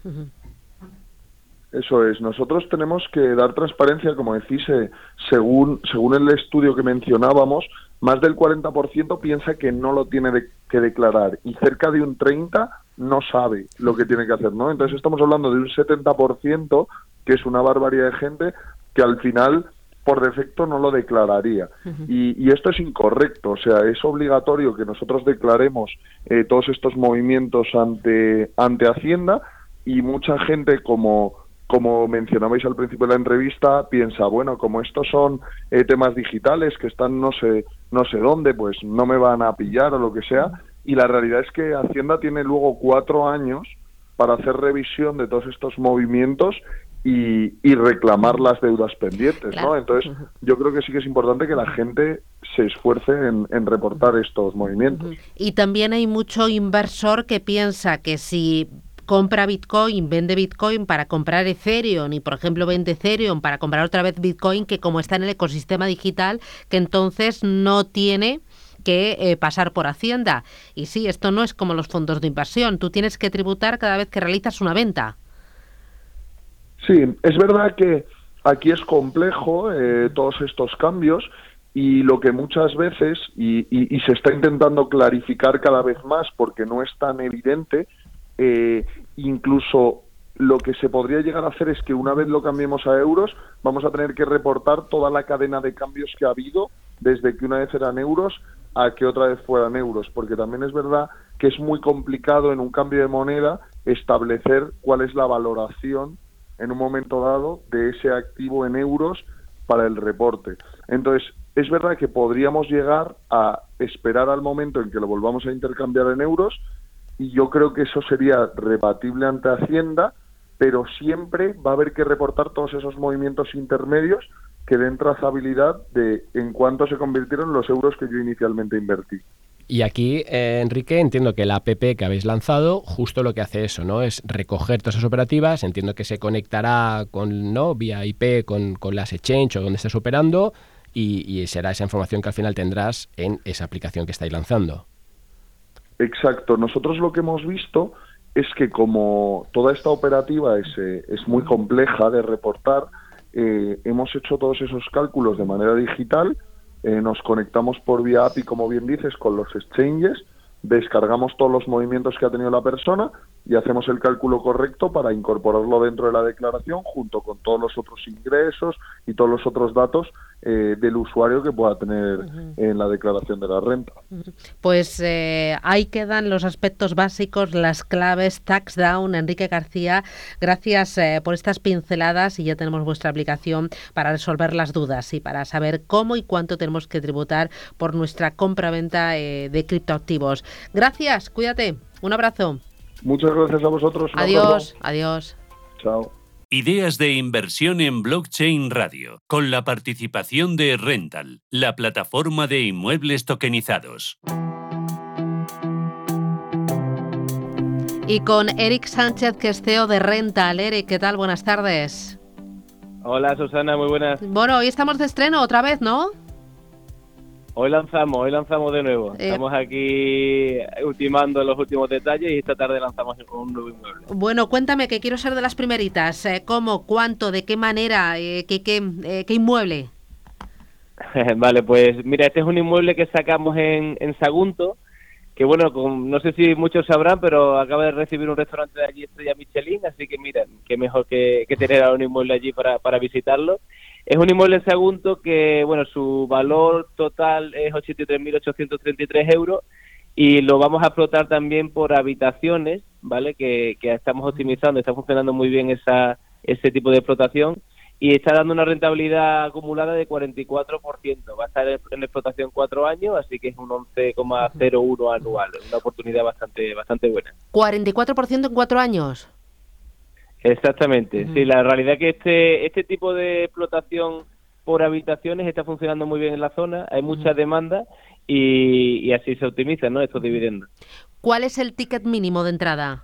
Eso es, nosotros tenemos que dar transparencia, como decís, eh, según, según el estudio que mencionábamos, más del 40% piensa que no lo tiene que declarar y cerca de un 30% no sabe lo que tiene que hacer, ¿no? Entonces estamos hablando de un 70%, que es una barbaridad de gente, que al final por defecto no lo declararía. y, esto es incorrecto, o sea, es obligatorio que nosotros declaremos eh, todos estos movimientos ante, ante Hacienda y mucha gente como como mencionabais al principio de la entrevista, piensa, bueno, como estos son eh, temas digitales que están no sé, no sé dónde, pues no me van a pillar o lo que sea. Y la realidad es que Hacienda tiene luego cuatro años para hacer revisión de todos estos movimientos y, y reclamar las deudas pendientes, ¿no? Entonces, yo creo que sí que es importante que la gente se esfuerce en, en, reportar estos movimientos. Y también hay mucho inversor que piensa que si compra Bitcoin, vende Bitcoin para comprar Ethereum y, por ejemplo, vende Ethereum para comprar otra vez Bitcoin, que como está en el ecosistema digital, que entonces no tiene que eh, pasar por Hacienda. Y sí, esto no es como los fondos de inversión. Tú tienes que tributar cada vez que realizas una venta. Sí, es verdad que aquí es complejo eh, todos estos cambios y lo que muchas veces, y, y, se está intentando clarificar cada vez más porque no es tan evidente, eh, incluso lo que se podría llegar a hacer es que una vez lo cambiemos a euros, vamos a tener que reportar toda la cadena de cambios que ha habido desde que una vez eran euros a que otra vez fueran euros, porque también es verdad que es muy complicado en un cambio de moneda establecer cuál es la valoración en un momento dado de ese activo en euros para el reporte. Entonces, es verdad que podríamos llegar a esperar al momento en que lo volvamos a intercambiar en euros y yo creo que eso sería rebatible ante Hacienda, pero siempre va a haber que reportar todos esos movimientos intermedios que den trazabilidad de en cuánto se convirtieron los euros que yo inicialmente invertí. Y aquí, eh, Enrique, entiendo que la app que habéis lanzado justo lo que hace eso, ¿no? Es recoger todas esas operativas, entiendo que se conectará con, ¿no? Vía IP con, con las exchange o donde estés operando y, y será esa información que al final tendrás en esa aplicación que estáis lanzando. Exacto. Nosotros lo que hemos visto es que como toda esta operativa es, eh, es muy compleja de reportar, eh, hemos hecho todos esos cálculos de manera digital, eh, nos conectamos por vía API, como bien dices, con los exchanges, descargamos todos los movimientos que ha tenido la persona y hacemos el cálculo correcto para incorporarlo dentro de la declaración junto con todos los otros ingresos y todos los otros datos eh, del usuario que pueda tener en la declaración de la renta. Pues eh, ahí quedan los aspectos básicos, las claves, tax down, Enrique García. Gracias eh, por estas pinceladas y ya tenemos vuestra aplicación para resolver las dudas y para saber cómo y cuánto tenemos que tributar por nuestra compra-venta de criptoactivos. Gracias, cuídate. Un abrazo. Muchas gracias a vosotros. Adiós, adiós. Chao. Ideas de inversión en blockchain radio, con la participación de Rental, la plataforma de inmuebles tokenizados. Y con Eric Sánchez, que es CEO de Rental. Eric, ¿qué tal? Buenas tardes. Hola Susana, muy buenas. Bueno, hoy estamos de estreno otra vez, ¿no? Hoy lanzamos, hoy lanzamos de nuevo. Eh, Estamos aquí ultimando los últimos detalles y esta tarde lanzamos un nuevo inmueble. Bueno, cuéntame, que quiero ser de las primeritas. Eh, ¿Cómo, cuánto, de qué manera, eh, qué, qué, inmueble? vale, pues mira, este es un inmueble que sacamos en, en Sagunto, que bueno, no sé si muchos sabrán, pero acaba de recibir un restaurante de allí, Estrella Michelin, así que mira, qué mejor que, que tener a un inmueble allí para, para visitarlo. Es un inmueble en Sagunto que, bueno, su valor total es 83.833 euros y lo vamos a explotar también por habitaciones, ¿vale? Que, que estamos optimizando, está funcionando muy bien esa, ese tipo de explotación y está dando una rentabilidad acumulada de 44%. Va a estar en explotación cuatro años, así que es un 11,01 anual, una oportunidad bastante, bastante buena. ¿44% en cuatro años? Exactamente, sí, la realidad es que este, este tipo de explotación por habitaciones está funcionando muy bien en la zona, hay mucha demanda y, así se optimizan ¿no? estos dividendos. ¿Cuál es el ticket mínimo de entrada?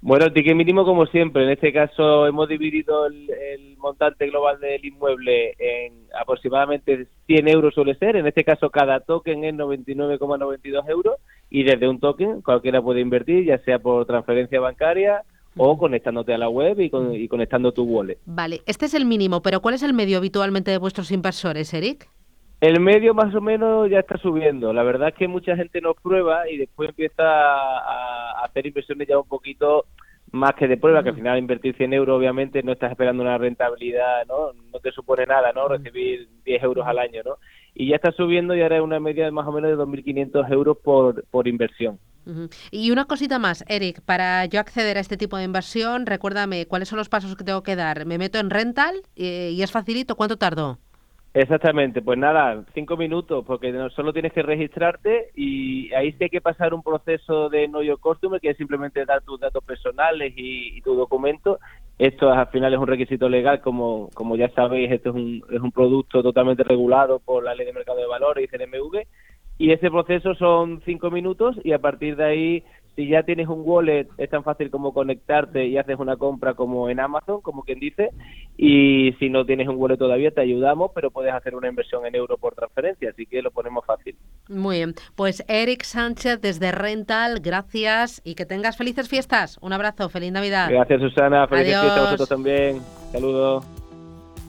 Bueno, el ticket mínimo como siempre, en este caso hemos dividido el, el montante global del inmueble en aproximadamente 100 euros suele ser, en este caso cada token es 99,92 euros y desde un token cualquiera puede invertir, ya sea por transferencia bancaria, o conectándote a la web y, y, conectando tu wallet. Vale, este es el mínimo, pero ¿cuál es el medio habitualmente de vuestros inversores, Eric? El medio más o menos ya está subiendo. La verdad es que mucha gente nos prueba y después empieza a hacer inversiones ya un poquito más que de prueba, que al final invertir 100 euros obviamente no estás esperando una rentabilidad, ¿no? No te supone nada, ¿no? Recibir 10 euros al año, ¿no? Y ya está subiendo y ahora es una media de más o menos de 2.500 euros por, por inversión. Y una cosita más, Eric, para yo acceder a este tipo de inversión, recuérdame cuáles son los pasos que tengo que dar. Me meto en rental eh, y es facilito, ¿cuánto tardó? Exactamente, pues nada, cinco minutos, porque solo tienes que registrarte y ahí sí hay que pasar un proceso de no yo customer, que es simplemente dar tus datos personales y, tu documento. Esto al final es un requisito legal, como, como ya sabéis, esto es un, es un producto totalmente regulado por la Ley de Mercado de Valores y CNMV. Y ese proceso son cinco minutos y a partir de ahí si ya tienes un wallet, es tan fácil como conectarte y haces una compra como en Amazon, como quien dice, y si no tienes un wallet todavía, te ayudamos, pero puedes hacer una inversión en euro por transferencia, así que lo ponemos fácil. Muy bien, pues Eric Sánchez desde Rental, gracias y que tengas felices fiestas. Un abrazo, feliz Navidad. Gracias Susana, felices fiestas a vosotros también. Saludos.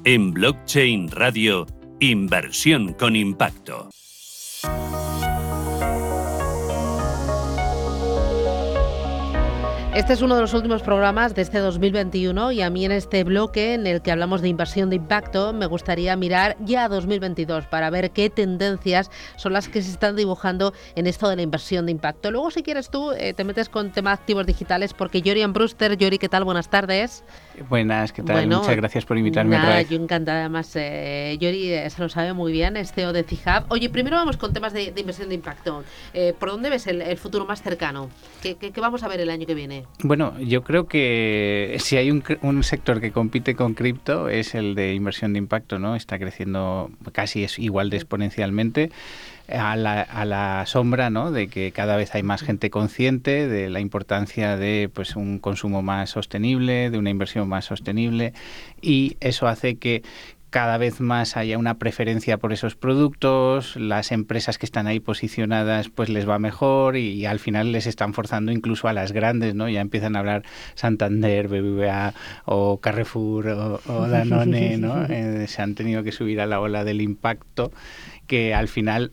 En Blockchain Radio, inversión con impacto. Este es uno de los últimos programas de este 2021 y a mí en este bloque en el que hablamos de inversión de impacto me gustaría mirar ya a 2022 para ver qué tendencias son las que se están dibujando en esto de la inversión de impacto. Luego si quieres tú eh, te metes con temas activos digitales porque Yorian Brewster, Yori, ¿qué tal? Buenas tardes. Buenas, ¿qué tal? Muchas gracias por invitarme nada, Yo encantada, además, eh, Yori eh, se lo sabe muy bien, es CEO de CIHAB. Oye, primero vamos con temas de, inversión de impacto. Eh, ¿Por dónde ves el, futuro más cercano? ¿Qué, vamos a ver el año que viene? Bueno, yo creo que si hay un, un sector que compite con cripto es el de inversión de impacto, ¿no? Está creciendo casi es igual de exponencialmente a la, a la sombra ¿no? de que cada vez hay más gente consciente de la importancia de pues, un consumo más sostenible, de una inversión más sostenible y eso hace que cada vez más haya una preferencia por esos productos, las empresas que están ahí posicionadas pues les va mejor y, al final les están forzando incluso a las grandes, ¿no? Ya empiezan a hablar Santander, BBVA o Carrefour o, Danone, ¿no? Eh, se han tenido que subir a la ola del impacto que al final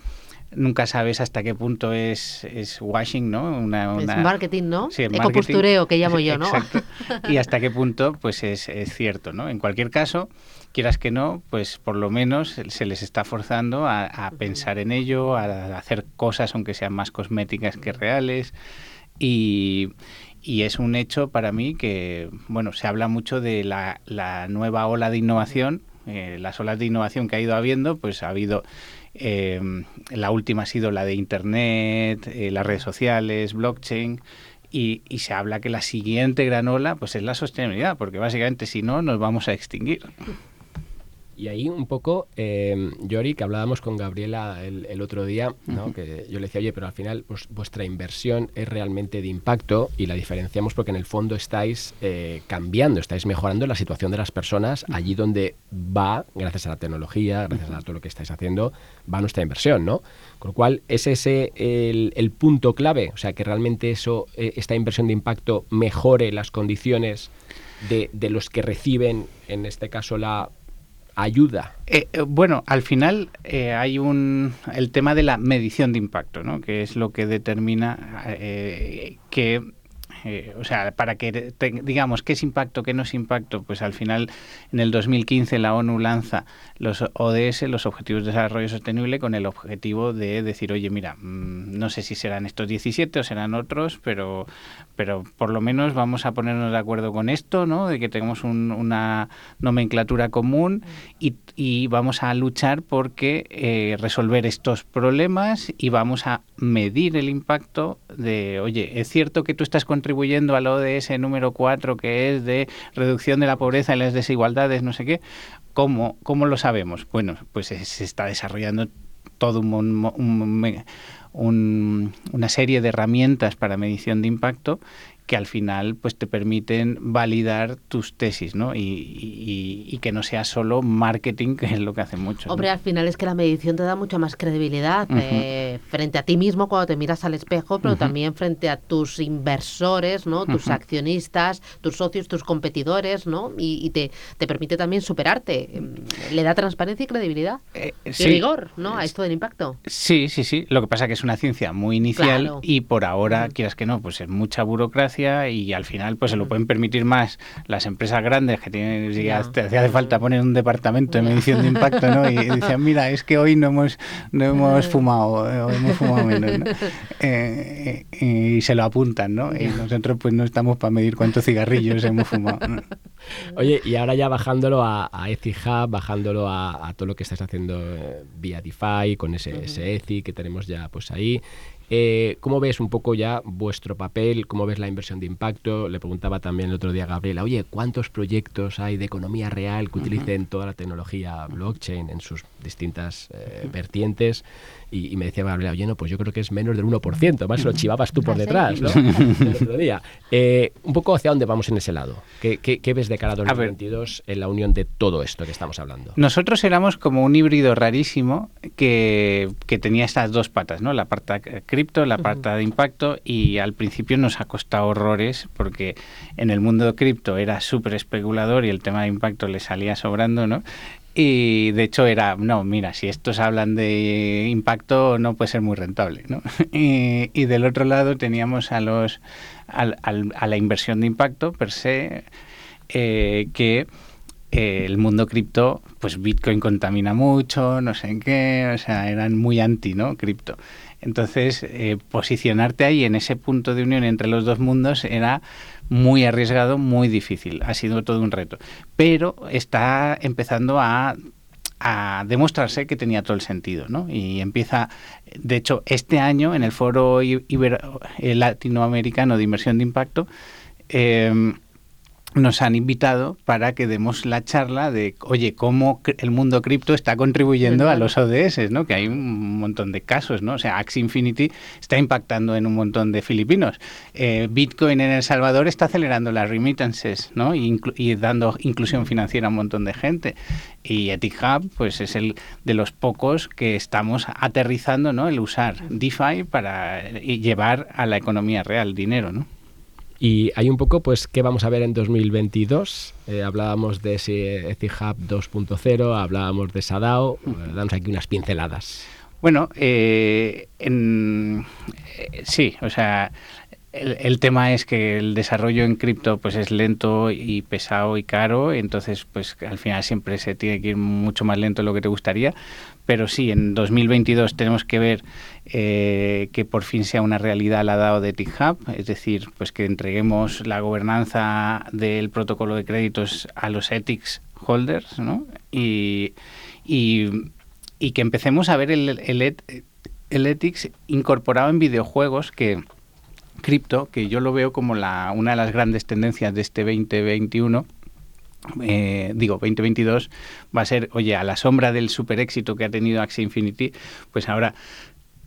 nunca sabes hasta qué punto es, es washing, ¿no? Una, Es marketing, ¿no? Sí, Ecopustureo, que llamo yo, ¿no? Exacto. y hasta qué punto pues es, es, cierto, ¿no? En cualquier caso, quieras que no, pues por lo menos se les está forzando a, a pensar en ello, a hacer cosas aunque sean más cosméticas que reales y, y es un hecho para mí que, bueno, se habla mucho de la, la nueva ola de innovación, eh, las olas de innovación que ha ido habiendo, pues ha habido eh, la última ha sido la de Internet, eh, las redes sociales, blockchain. Y, y, se habla que la siguiente gran ola pues es la sostenibilidad, porque básicamente si no nos vamos a extinguir. Y ahí un poco, eh, Yori, que hablábamos con Gabriela el, otro día, que yo le decía, oye, pero al final pues, vuestra inversión es realmente de impacto y la diferenciamos porque en el fondo estáis eh, cambiando, estáis mejorando la situación de las personas allí donde va, gracias a la tecnología, gracias a todo lo que estáis haciendo, va nuestra inversión, ¿no? Con lo cual, ¿es ese el, punto clave? O sea, que realmente eso, eh, esta inversión de impacto mejore las condiciones de, de los que reciben, en este caso, la ayuda? Eh, eh, bueno, al final eh, hay un el tema de la medición de impacto, ¿no? que es lo que determina que eh, o sea, para que digamos qué es impacto, qué no es impacto, pues al final en el 2015 la ONU lanza los ODS, los Objetivos de Desarrollo Sostenible, con el objetivo de decir, oye, mira, mm, no sé si serán estos 17 o serán otros, pero, pero por lo menos vamos a ponernos de acuerdo con esto, ¿no? De que tenemos una nomenclatura común y, y, vamos a luchar porque eh, resolver estos problemas y vamos a medir el impacto de, oye, es cierto que tú estás contribuyendo contribuyendo al ODS número 4, que es de reducción de la pobreza y las desigualdades, no sé qué, ¿cómo, cómo lo sabemos? Bueno, pues se está desarrollando todo un, una serie de herramientas para medición de impacto que al final pues te permiten validar tus tesis, ¿no? Y, que no sea solo marketing, que es lo que hace mucho. Hombre, al final es que la medición te da mucha más credibilidad eh, frente a ti mismo cuando te miras al espejo, pero también frente a tus inversores, ¿no? Tus accionistas, tus socios, tus competidores, ¿no? Y, te, te, permite también superarte. Em, le da transparencia y credibilidad. Eh, y rigor, ¿no? A esto del impacto. Sí, sí, sí. Lo que pasa es que es una ciencia muy inicial y por ahora, quieras que no, pues es mucha burocracia eficacia y al final pues se lo pueden permitir más las empresas grandes que tienen, si hace falta poner un departamento de medición de impacto, ¿no? Y, dicen, mira, es que hoy no hemos, no hemos fumado, eh, hemos fumado menos, ¿no? Eh, y se lo apuntan, ¿no? Y nosotros pues no estamos para medir cuántos cigarrillos hemos fumado. Oye, y ahora ya bajándolo a, a Hub, bajándolo a, todo lo que estás haciendo eh, vía DeFi, con ese, ese Ezi que tenemos ya pues ahí, eh, ¿Cómo ves un poco ya vuestro papel? ¿Cómo ves la inversión de impacto? Le preguntaba también el otro día a Gabriela, oye, ¿cuántos proyectos hay de economía real que utilicen toda la tecnología blockchain en sus distintas eh, vertientes? Y, me decía Gabriela, oye, no, pues yo creo que es menos del 1%, más lo chivabas tú por ¿Ah, detrás, ¿no? el otro día. Eh, un poco hacia dónde vamos en ese lado. ¿Qué, qué, ves de cara a 2022 en la unión de todo esto que estamos hablando? Nosotros éramos como un híbrido rarísimo que, que tenía estas dos patas, ¿no? La parte cripto, la parte de impacto, y al principio nos ha costado horrores porque en el mundo de cripto era súper especulador y el tema de impacto le salía sobrando, ¿no? Y de hecho era, no, mira, si estos hablan de impacto no puede ser muy rentable. ¿no? Y, del otro lado teníamos a, los, a la inversión de impacto per se, eh, que eh, el mundo cripto, pues Bitcoin contamina mucho, no sé en qué, o sea, eran muy anti, ¿no? Cripto. Entonces, eh, posicionarte ahí en ese punto de unión entre los dos mundos era muy arriesgado, muy difícil. Ha sido todo un reto. Pero está empezando a demostrarse que tenía todo el sentido, ¿no? Y empieza, de hecho, este año en el foro Ibero latinoamericano de inversión de impacto, eh, nos han invitado para que demos la charla de, oye, cómo el mundo cripto está contribuyendo a los ODS, ¿no? Que hay un montón de casos, ¿no? O sea, Axie Infinity está impactando en un montón de filipinos. Eh, Bitcoin en El Salvador está acelerando las remittances, ¿no? Y, dando inclusión financiera a un montón de gente. Y EthiHub, pues es el de los pocos que estamos aterrizando, ¿no? El usar DeFi para llevar a la economía real dinero, ¿no? Y hay un poco, pues, ¿qué vamos a ver en 2022? Eh, hablábamos de ese Etihub 2.0, hablábamos de Sadao, eh, damos aquí unas pinceladas. Bueno, eh, sí, o sea, el, tema es que el desarrollo en cripto pues es lento y pesado y caro, entonces pues al final siempre se tiene que ir mucho más lento de lo que te gustaría, pero sí, en 2022 tenemos que ver eh, que por fin sea una realidad la DAO de TICHUB, es decir, pues que entreguemos la gobernanza del protocolo de créditos a los ethics holders, ¿no? Y, que empecemos a ver el, el, ethics incorporado en videojuegos que cripto, que yo lo veo como una de las grandes tendencias de este 2021 eh, digo, 2022 va a ser, oye, a la sombra del super éxito que ha tenido Axie Infinity, pues ahora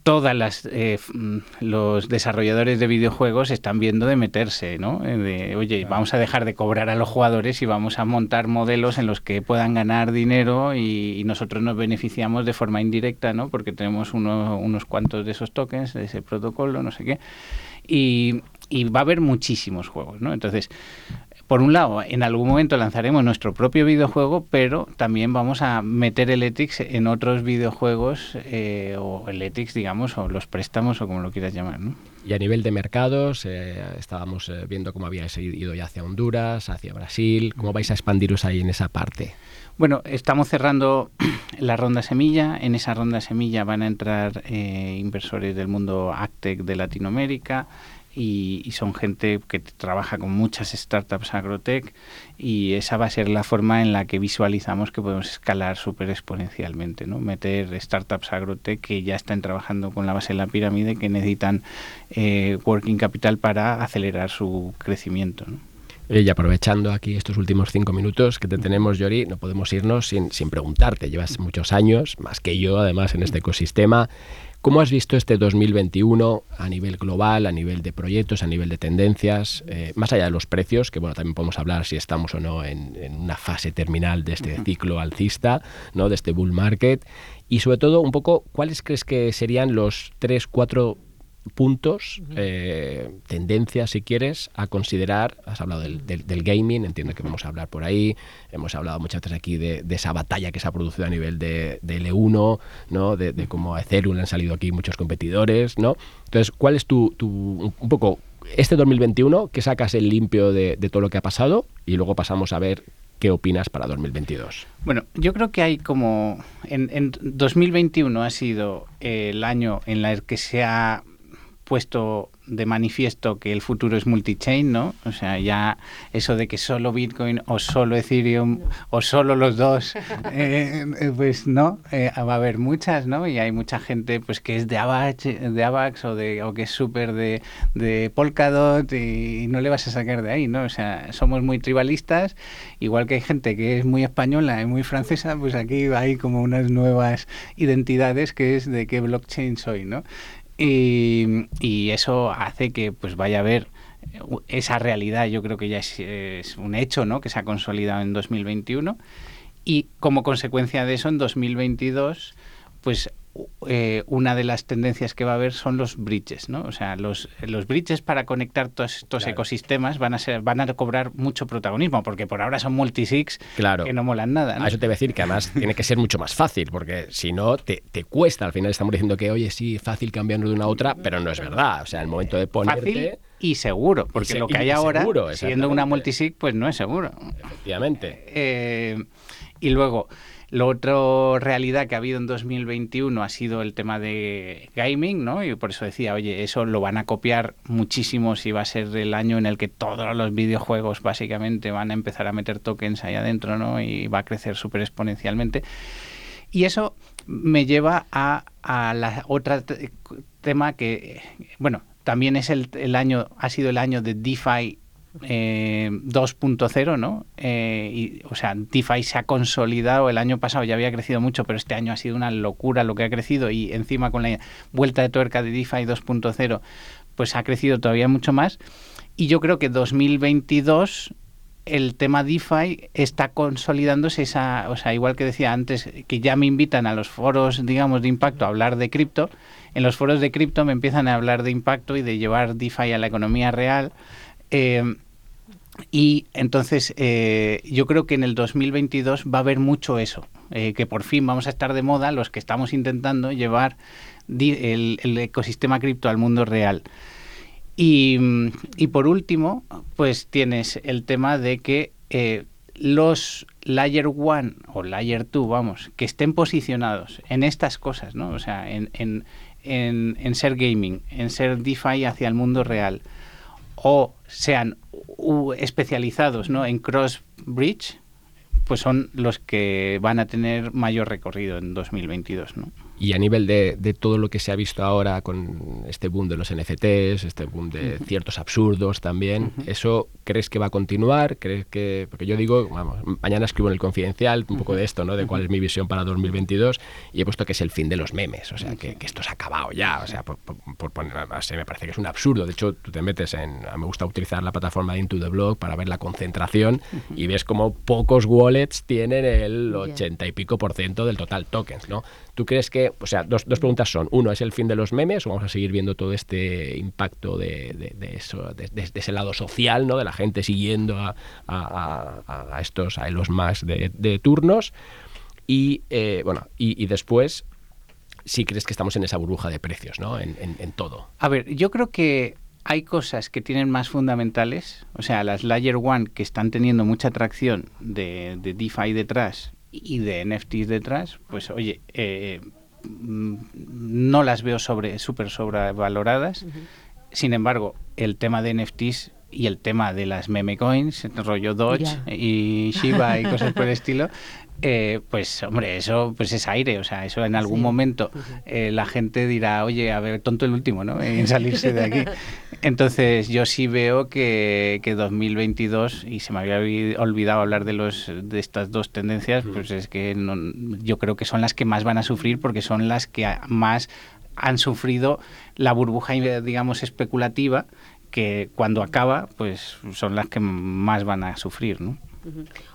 todas las eh, mm, los desarrolladores de videojuegos están viendo de meterse, ¿no? Eh, de, oye, vamos a dejar de cobrar a los jugadores y vamos a montar modelos en los que puedan ganar dinero y, nosotros nos beneficiamos de forma indirecta, ¿no? Porque tenemos unos cuantos de esos tokens, de ese protocolo, no sé qué. Y, y va a haber muchísimos juegos, ¿no? Entonces, por un lado, en algún momento lanzaremos nuestro propio videojuego, pero también vamos a meter el Ethics en otros videojuegos, eh, o el Ethics, digamos, o los préstamos, o como lo quieras llamar. ¿no? Y a nivel de mercados, eh, estábamos eh, viendo cómo habíais ido ya hacia Honduras, hacia Brasil. ¿Cómo vais a expandiros ahí en esa parte? Bueno, estamos cerrando la ronda semilla. En esa ronda semilla van a entrar inversores del mundo Actec de Latinoamérica, y, son gente que trabaja con muchas startups agrotech y esa va a ser la forma en la que visualizamos que podemos escalar súper exponencialmente, ¿no? meter startups agrotech que ya están trabajando con la base de la pirámide que necesitan eh, working capital para acelerar su crecimiento. ¿no? Y aprovechando aquí estos últimos cinco minutos que te tenemos, Yori, no podemos irnos sin, sin preguntarte. Llevas muchos años, más que yo, además, en este ecosistema. ¿Cómo has visto este 2021 a nivel global, a nivel de proyectos, a nivel de tendencias, eh, más allá de los precios, que bueno, también podemos hablar si estamos o no en, una fase terminal de este ciclo alcista, ¿no? de este bull market, y sobre todo un poco, ¿cuáles crees que serían los tres, cuatro puntos, eh, tendencias, si quieres, a considerar. Has hablado del, del, gaming, entiendo que vamos a hablar por ahí. Hemos hablado muchas veces aquí de, esa batalla que se ha producido a nivel de, L1, ¿no? de, cómo a Ethereum han salido aquí muchos competidores. ¿no? Entonces, ¿cuál es tu, un poco este 2021, ¿qué sacas el limpio de, todo lo que ha pasado? Y luego pasamos a ver qué opinas para 2022. Bueno, yo creo que hay como... En, en 2021 ha sido el año en el que se ha puesto de manifiesto que el futuro es multichain, ¿no? O sea, ya eso de que solo Bitcoin o solo Ethereum o solo los dos, eh, eh, pues no, eh, va a haber muchas, ¿no? Y hay mucha gente pues que es de AVAX, de AVAX o, de, o que es súper de, de Polkadot y, no le vas a sacar de ahí, ¿no? O sea, somos muy tribalistas, igual que hay gente que es muy española y muy francesa, pues aquí hay como unas nuevas identidades que es de qué blockchain soy, ¿no? Y, eso hace que pues vaya a haber esa realidad, yo creo que ya es, un hecho, ¿no? Que se ha consolidado en 2021 y como consecuencia de eso en 2022 pues eh, una de las tendencias que va a haber son los bridges, ¿no? O sea, los, los bridges para conectar todos estos ecosistemas van a ser, van a cobrar mucho protagonismo, porque por ahora son multisigs claro. que no molan nada. ¿no? A eso te voy a decir que además tiene que ser mucho más fácil, porque si no te, te, cuesta. Al final estamos diciendo que, oye, sí, fácil cambiando de una a otra, pero no es verdad. O sea, el momento de ponerte... Fácil y seguro, porque lo que hay ahora, siendo una multisig, pues no es seguro. Efectivamente. Eh, y luego, la otra realidad que ha habido en 2021 ha sido el tema de gaming, ¿no? Y por eso decía, oye, eso lo van a copiar muchísimo si va a ser el año en el que todos los videojuegos básicamente van a empezar a meter tokens ahí adentro, ¿no? Y va a crecer súper exponencialmente. Y eso me lleva a, a la otra tema que, bueno, también es el, el año, ha sido el año de DeFi eh, 2.0, ¿no? Eh, y, o sea, DeFi se ha consolidado. El año pasado ya había crecido mucho, pero este año ha sido una locura lo que ha crecido y encima con la vuelta de tuerca de DeFi 2.0, pues ha crecido todavía mucho más. Y yo creo que 2022 el tema DeFi está consolidándose esa, o sea, igual que decía antes, que ya me invitan a los foros, digamos, de impacto a hablar de cripto, en los foros de cripto me empiezan a hablar de impacto y de llevar DeFi a la economía real. Eh, y entonces eh, yo creo que en el 2022 va a haber mucho eso, eh, que por fin vamos a estar de moda los que estamos intentando llevar el, ecosistema cripto al mundo real. Y, por último, pues tienes el tema de que eh, los Layer 1 o Layer 2, vamos, que estén posicionados en estas cosas, ¿no? O sea, en, en, en ser gaming, en ser DeFi hacia el mundo real, o sean especializados ¿no? en cross bridge, pues son los que van a tener mayor recorrido en 2022. ¿no? Y a nivel de, de, todo lo que se ha visto ahora con este boom de los NFTs, este boom de ciertos absurdos también, ¿eso crees que va a continuar? ¿Crees que.? Porque yo digo, vamos, mañana escribo en el confidencial un poco de esto, ¿no? De cuál es mi visión para 2022 y he puesto que es el fin de los memes, o sea, que, que esto se ha acabado ya, o sea, por, por, poner. me parece que es un absurdo. De hecho, tú te metes en. Me gusta utilizar la plataforma de Into the Blog para ver la concentración y ves como pocos wallets tienen el 80 y pico por ciento del total tokens, ¿no? ¿Tú crees que, o sea, dos, dos, preguntas son, uno, ¿es el fin de los memes o vamos a seguir viendo todo este impacto de, eso, de, ese lado social, ¿no? De la gente siguiendo a, a, a estos, a los más de, turnos. Y, eh, bueno, y, después, si crees que estamos en esa burbuja de precios, ¿no? En, todo. A ver, yo creo que hay cosas que tienen más fundamentales, o sea, las Layer One que están teniendo mucha atracción de, de DeFi detrás y de NFTs detrás, pues oye, eh, no las veo sobre súper sobrevaloradas. Sin embargo, el tema de NFTs y el tema de las meme coins, rollo Dodge y Shiba y cosas por el estilo, eh, pues hombre, eso pues es aire, o sea, eso en algún momento eh, la gente dirá, oye, a ver, tonto el último, ¿no? En salirse de aquí. Entonces yo sí veo que, que 2022, y se me había olvidado hablar de, los, de estas dos tendencias, pues es que yo creo que son las que más van a sufrir porque son las que más han sufrido la burbuja, digamos, especulativa, que cuando acaba, pues son las que más van a sufrir, ¿no?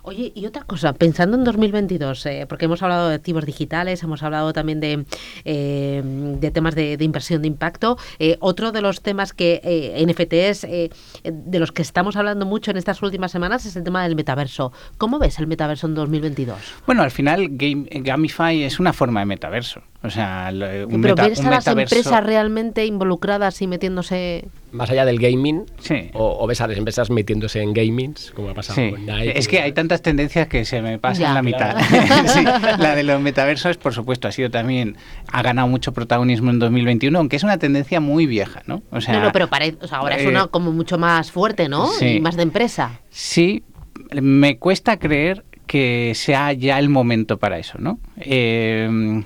Oye, y otra cosa, pensando en 2022, eh, porque hemos hablado de activos digitales, hemos hablado también de, eh, de temas de, inversión de impacto, eh, otro de los temas que NFTs, de los que estamos hablando mucho en estas últimas semanas, es el tema del metaverso. ¿Cómo ves el metaverso en 2022? Bueno, al final Gamify es una forma de metaverso. O sea, un Pero ves a las empresas realmente involucradas y metiéndose... Más allá del gaming, o, ves a las empresas metiéndose en gamings, como ha pasado con Nike. Es que hay tantas tendencias que se me pasan la mitad. la de los metaversos, por supuesto, ha sido también, ha ganado mucho protagonismo en 2021, aunque es una tendencia muy vieja, ¿no? O sea, no, pero ahora es una eh, como mucho más fuerte, ¿no? Y más de empresa. Sí, me cuesta creer que sea ya el momento para eso, ¿no? Eh,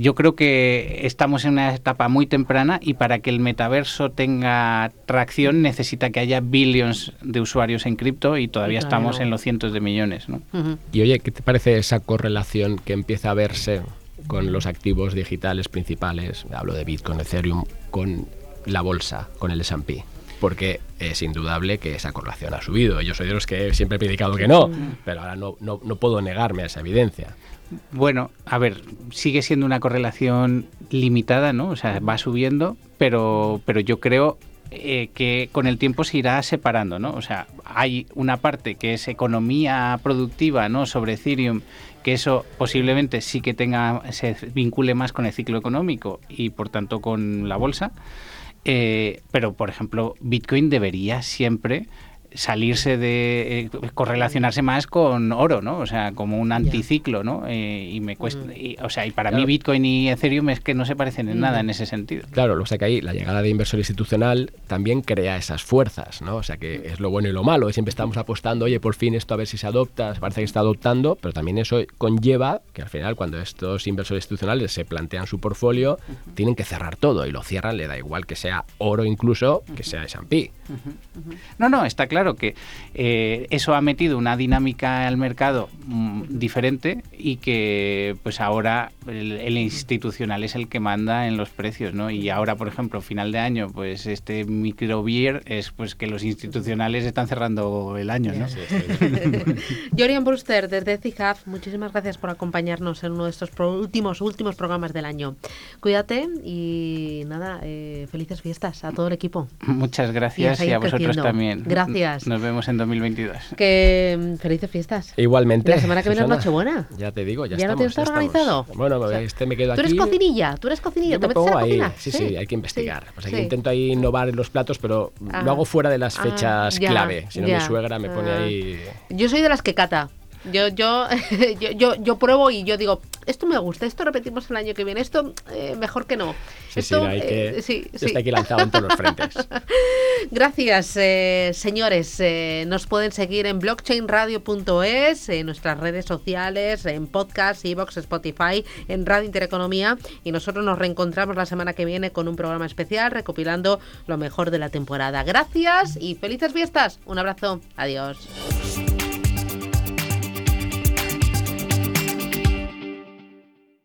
yo creo que estamos en una etapa muy temprana y para que el metaverso tenga tracción necesita que haya billions de usuarios en cripto y todavía estamos en los cientos de millones, ¿no? Y oye, ¿qué te parece esa correlación que empieza a verse con los activos digitales principales? Hablo de Bitcoin, Ethereum, con la bolsa, con el S&P porque es indudable que esa correlación ha subido. Yo soy de los que siempre he predicado que no, pero ahora no, no, puedo negarme a esa evidencia. Bueno, a ver, sigue siendo una correlación limitada, ¿no? O sea, va subiendo, pero, pero yo creo eh, que con el tiempo se irá separando, ¿no? O sea, hay una parte que es economía productiva, ¿no? Sobre Ethereum, que eso posiblemente sí que tenga, se vincule más con el ciclo económico y por tanto con la bolsa. Eh, pero, por ejemplo, Bitcoin debería siempre salirse de eh, correlacionarse más con oro, ¿no? O sea, como un anticiclo, ¿no? Eh, y me cuesta, mm. o sea, y para mí Bitcoin y Ethereum es que no se parecen en nada en ese sentido. Claro, lo sé que ahí la llegada de inversor institucional también crea esas fuerzas, ¿no? O sea, que es lo bueno y lo malo. Siempre estamos apostando, oye, por fin esto a ver si se adopta, parece que está adoptando, pero también eso conlleva que al final cuando estos inversores institucionales se plantean su portfolio, tienen que cerrar todo y lo cierran, le da igual que sea oro incluso, que sea S&P. No, no, está claro que eh, eso ha metido una dinámica al mercado mm, diferente y que pues ahora el, institucional es el que manda en los precios, ¿no? Y ahora, por ejemplo, final de año, pues este microbier es pues que los institucionales están cerrando el año, ¿no? Jorian Brewster, desde CIHAF, muchísimas gracias por acompañarnos en uno de estos últimos, últimos programas del año. Cuídate y nada, eh, felices fiestas a todo el equipo. Muchas gracias y a, vosotros también. Gracias. Nos vemos en 2022. Que mm, felices fiestas. Igualmente. La semana que viene es Nochebuena. Ya te digo, ya, ¿Ya estamos. ¿Ya no te organizado? Bueno, este me quedo aquí. Tú eres cocinilla, tú eres cocinilla. ¿Te me pongo ahí. Sí, sí, hay que investigar. Pues aquí intento ahí innovar en los platos, pero lo hago fuera de las ah, fechas clave. Si no, mi suegra me pone ah. ahí... Yo soy de las que cata. Yo, yo, yo, yo, yo, pruebo y yo digo, esto me gusta, esto repetimos el año que viene, esto eh, mejor que no. Sí, sí, hay que, eh, sí, está aquí lanzado en todos los frentes. Gracias, eh, señores. nos pueden seguir en blockchainradio.es, en nuestras redes sociales, en podcast, Evox, Spotify, en Radio Intereconomía. Y nosotros nos reencontramos la semana que viene con un programa especial recopilando lo mejor de la temporada. Gracias y felices fiestas. Un abrazo. Adiós.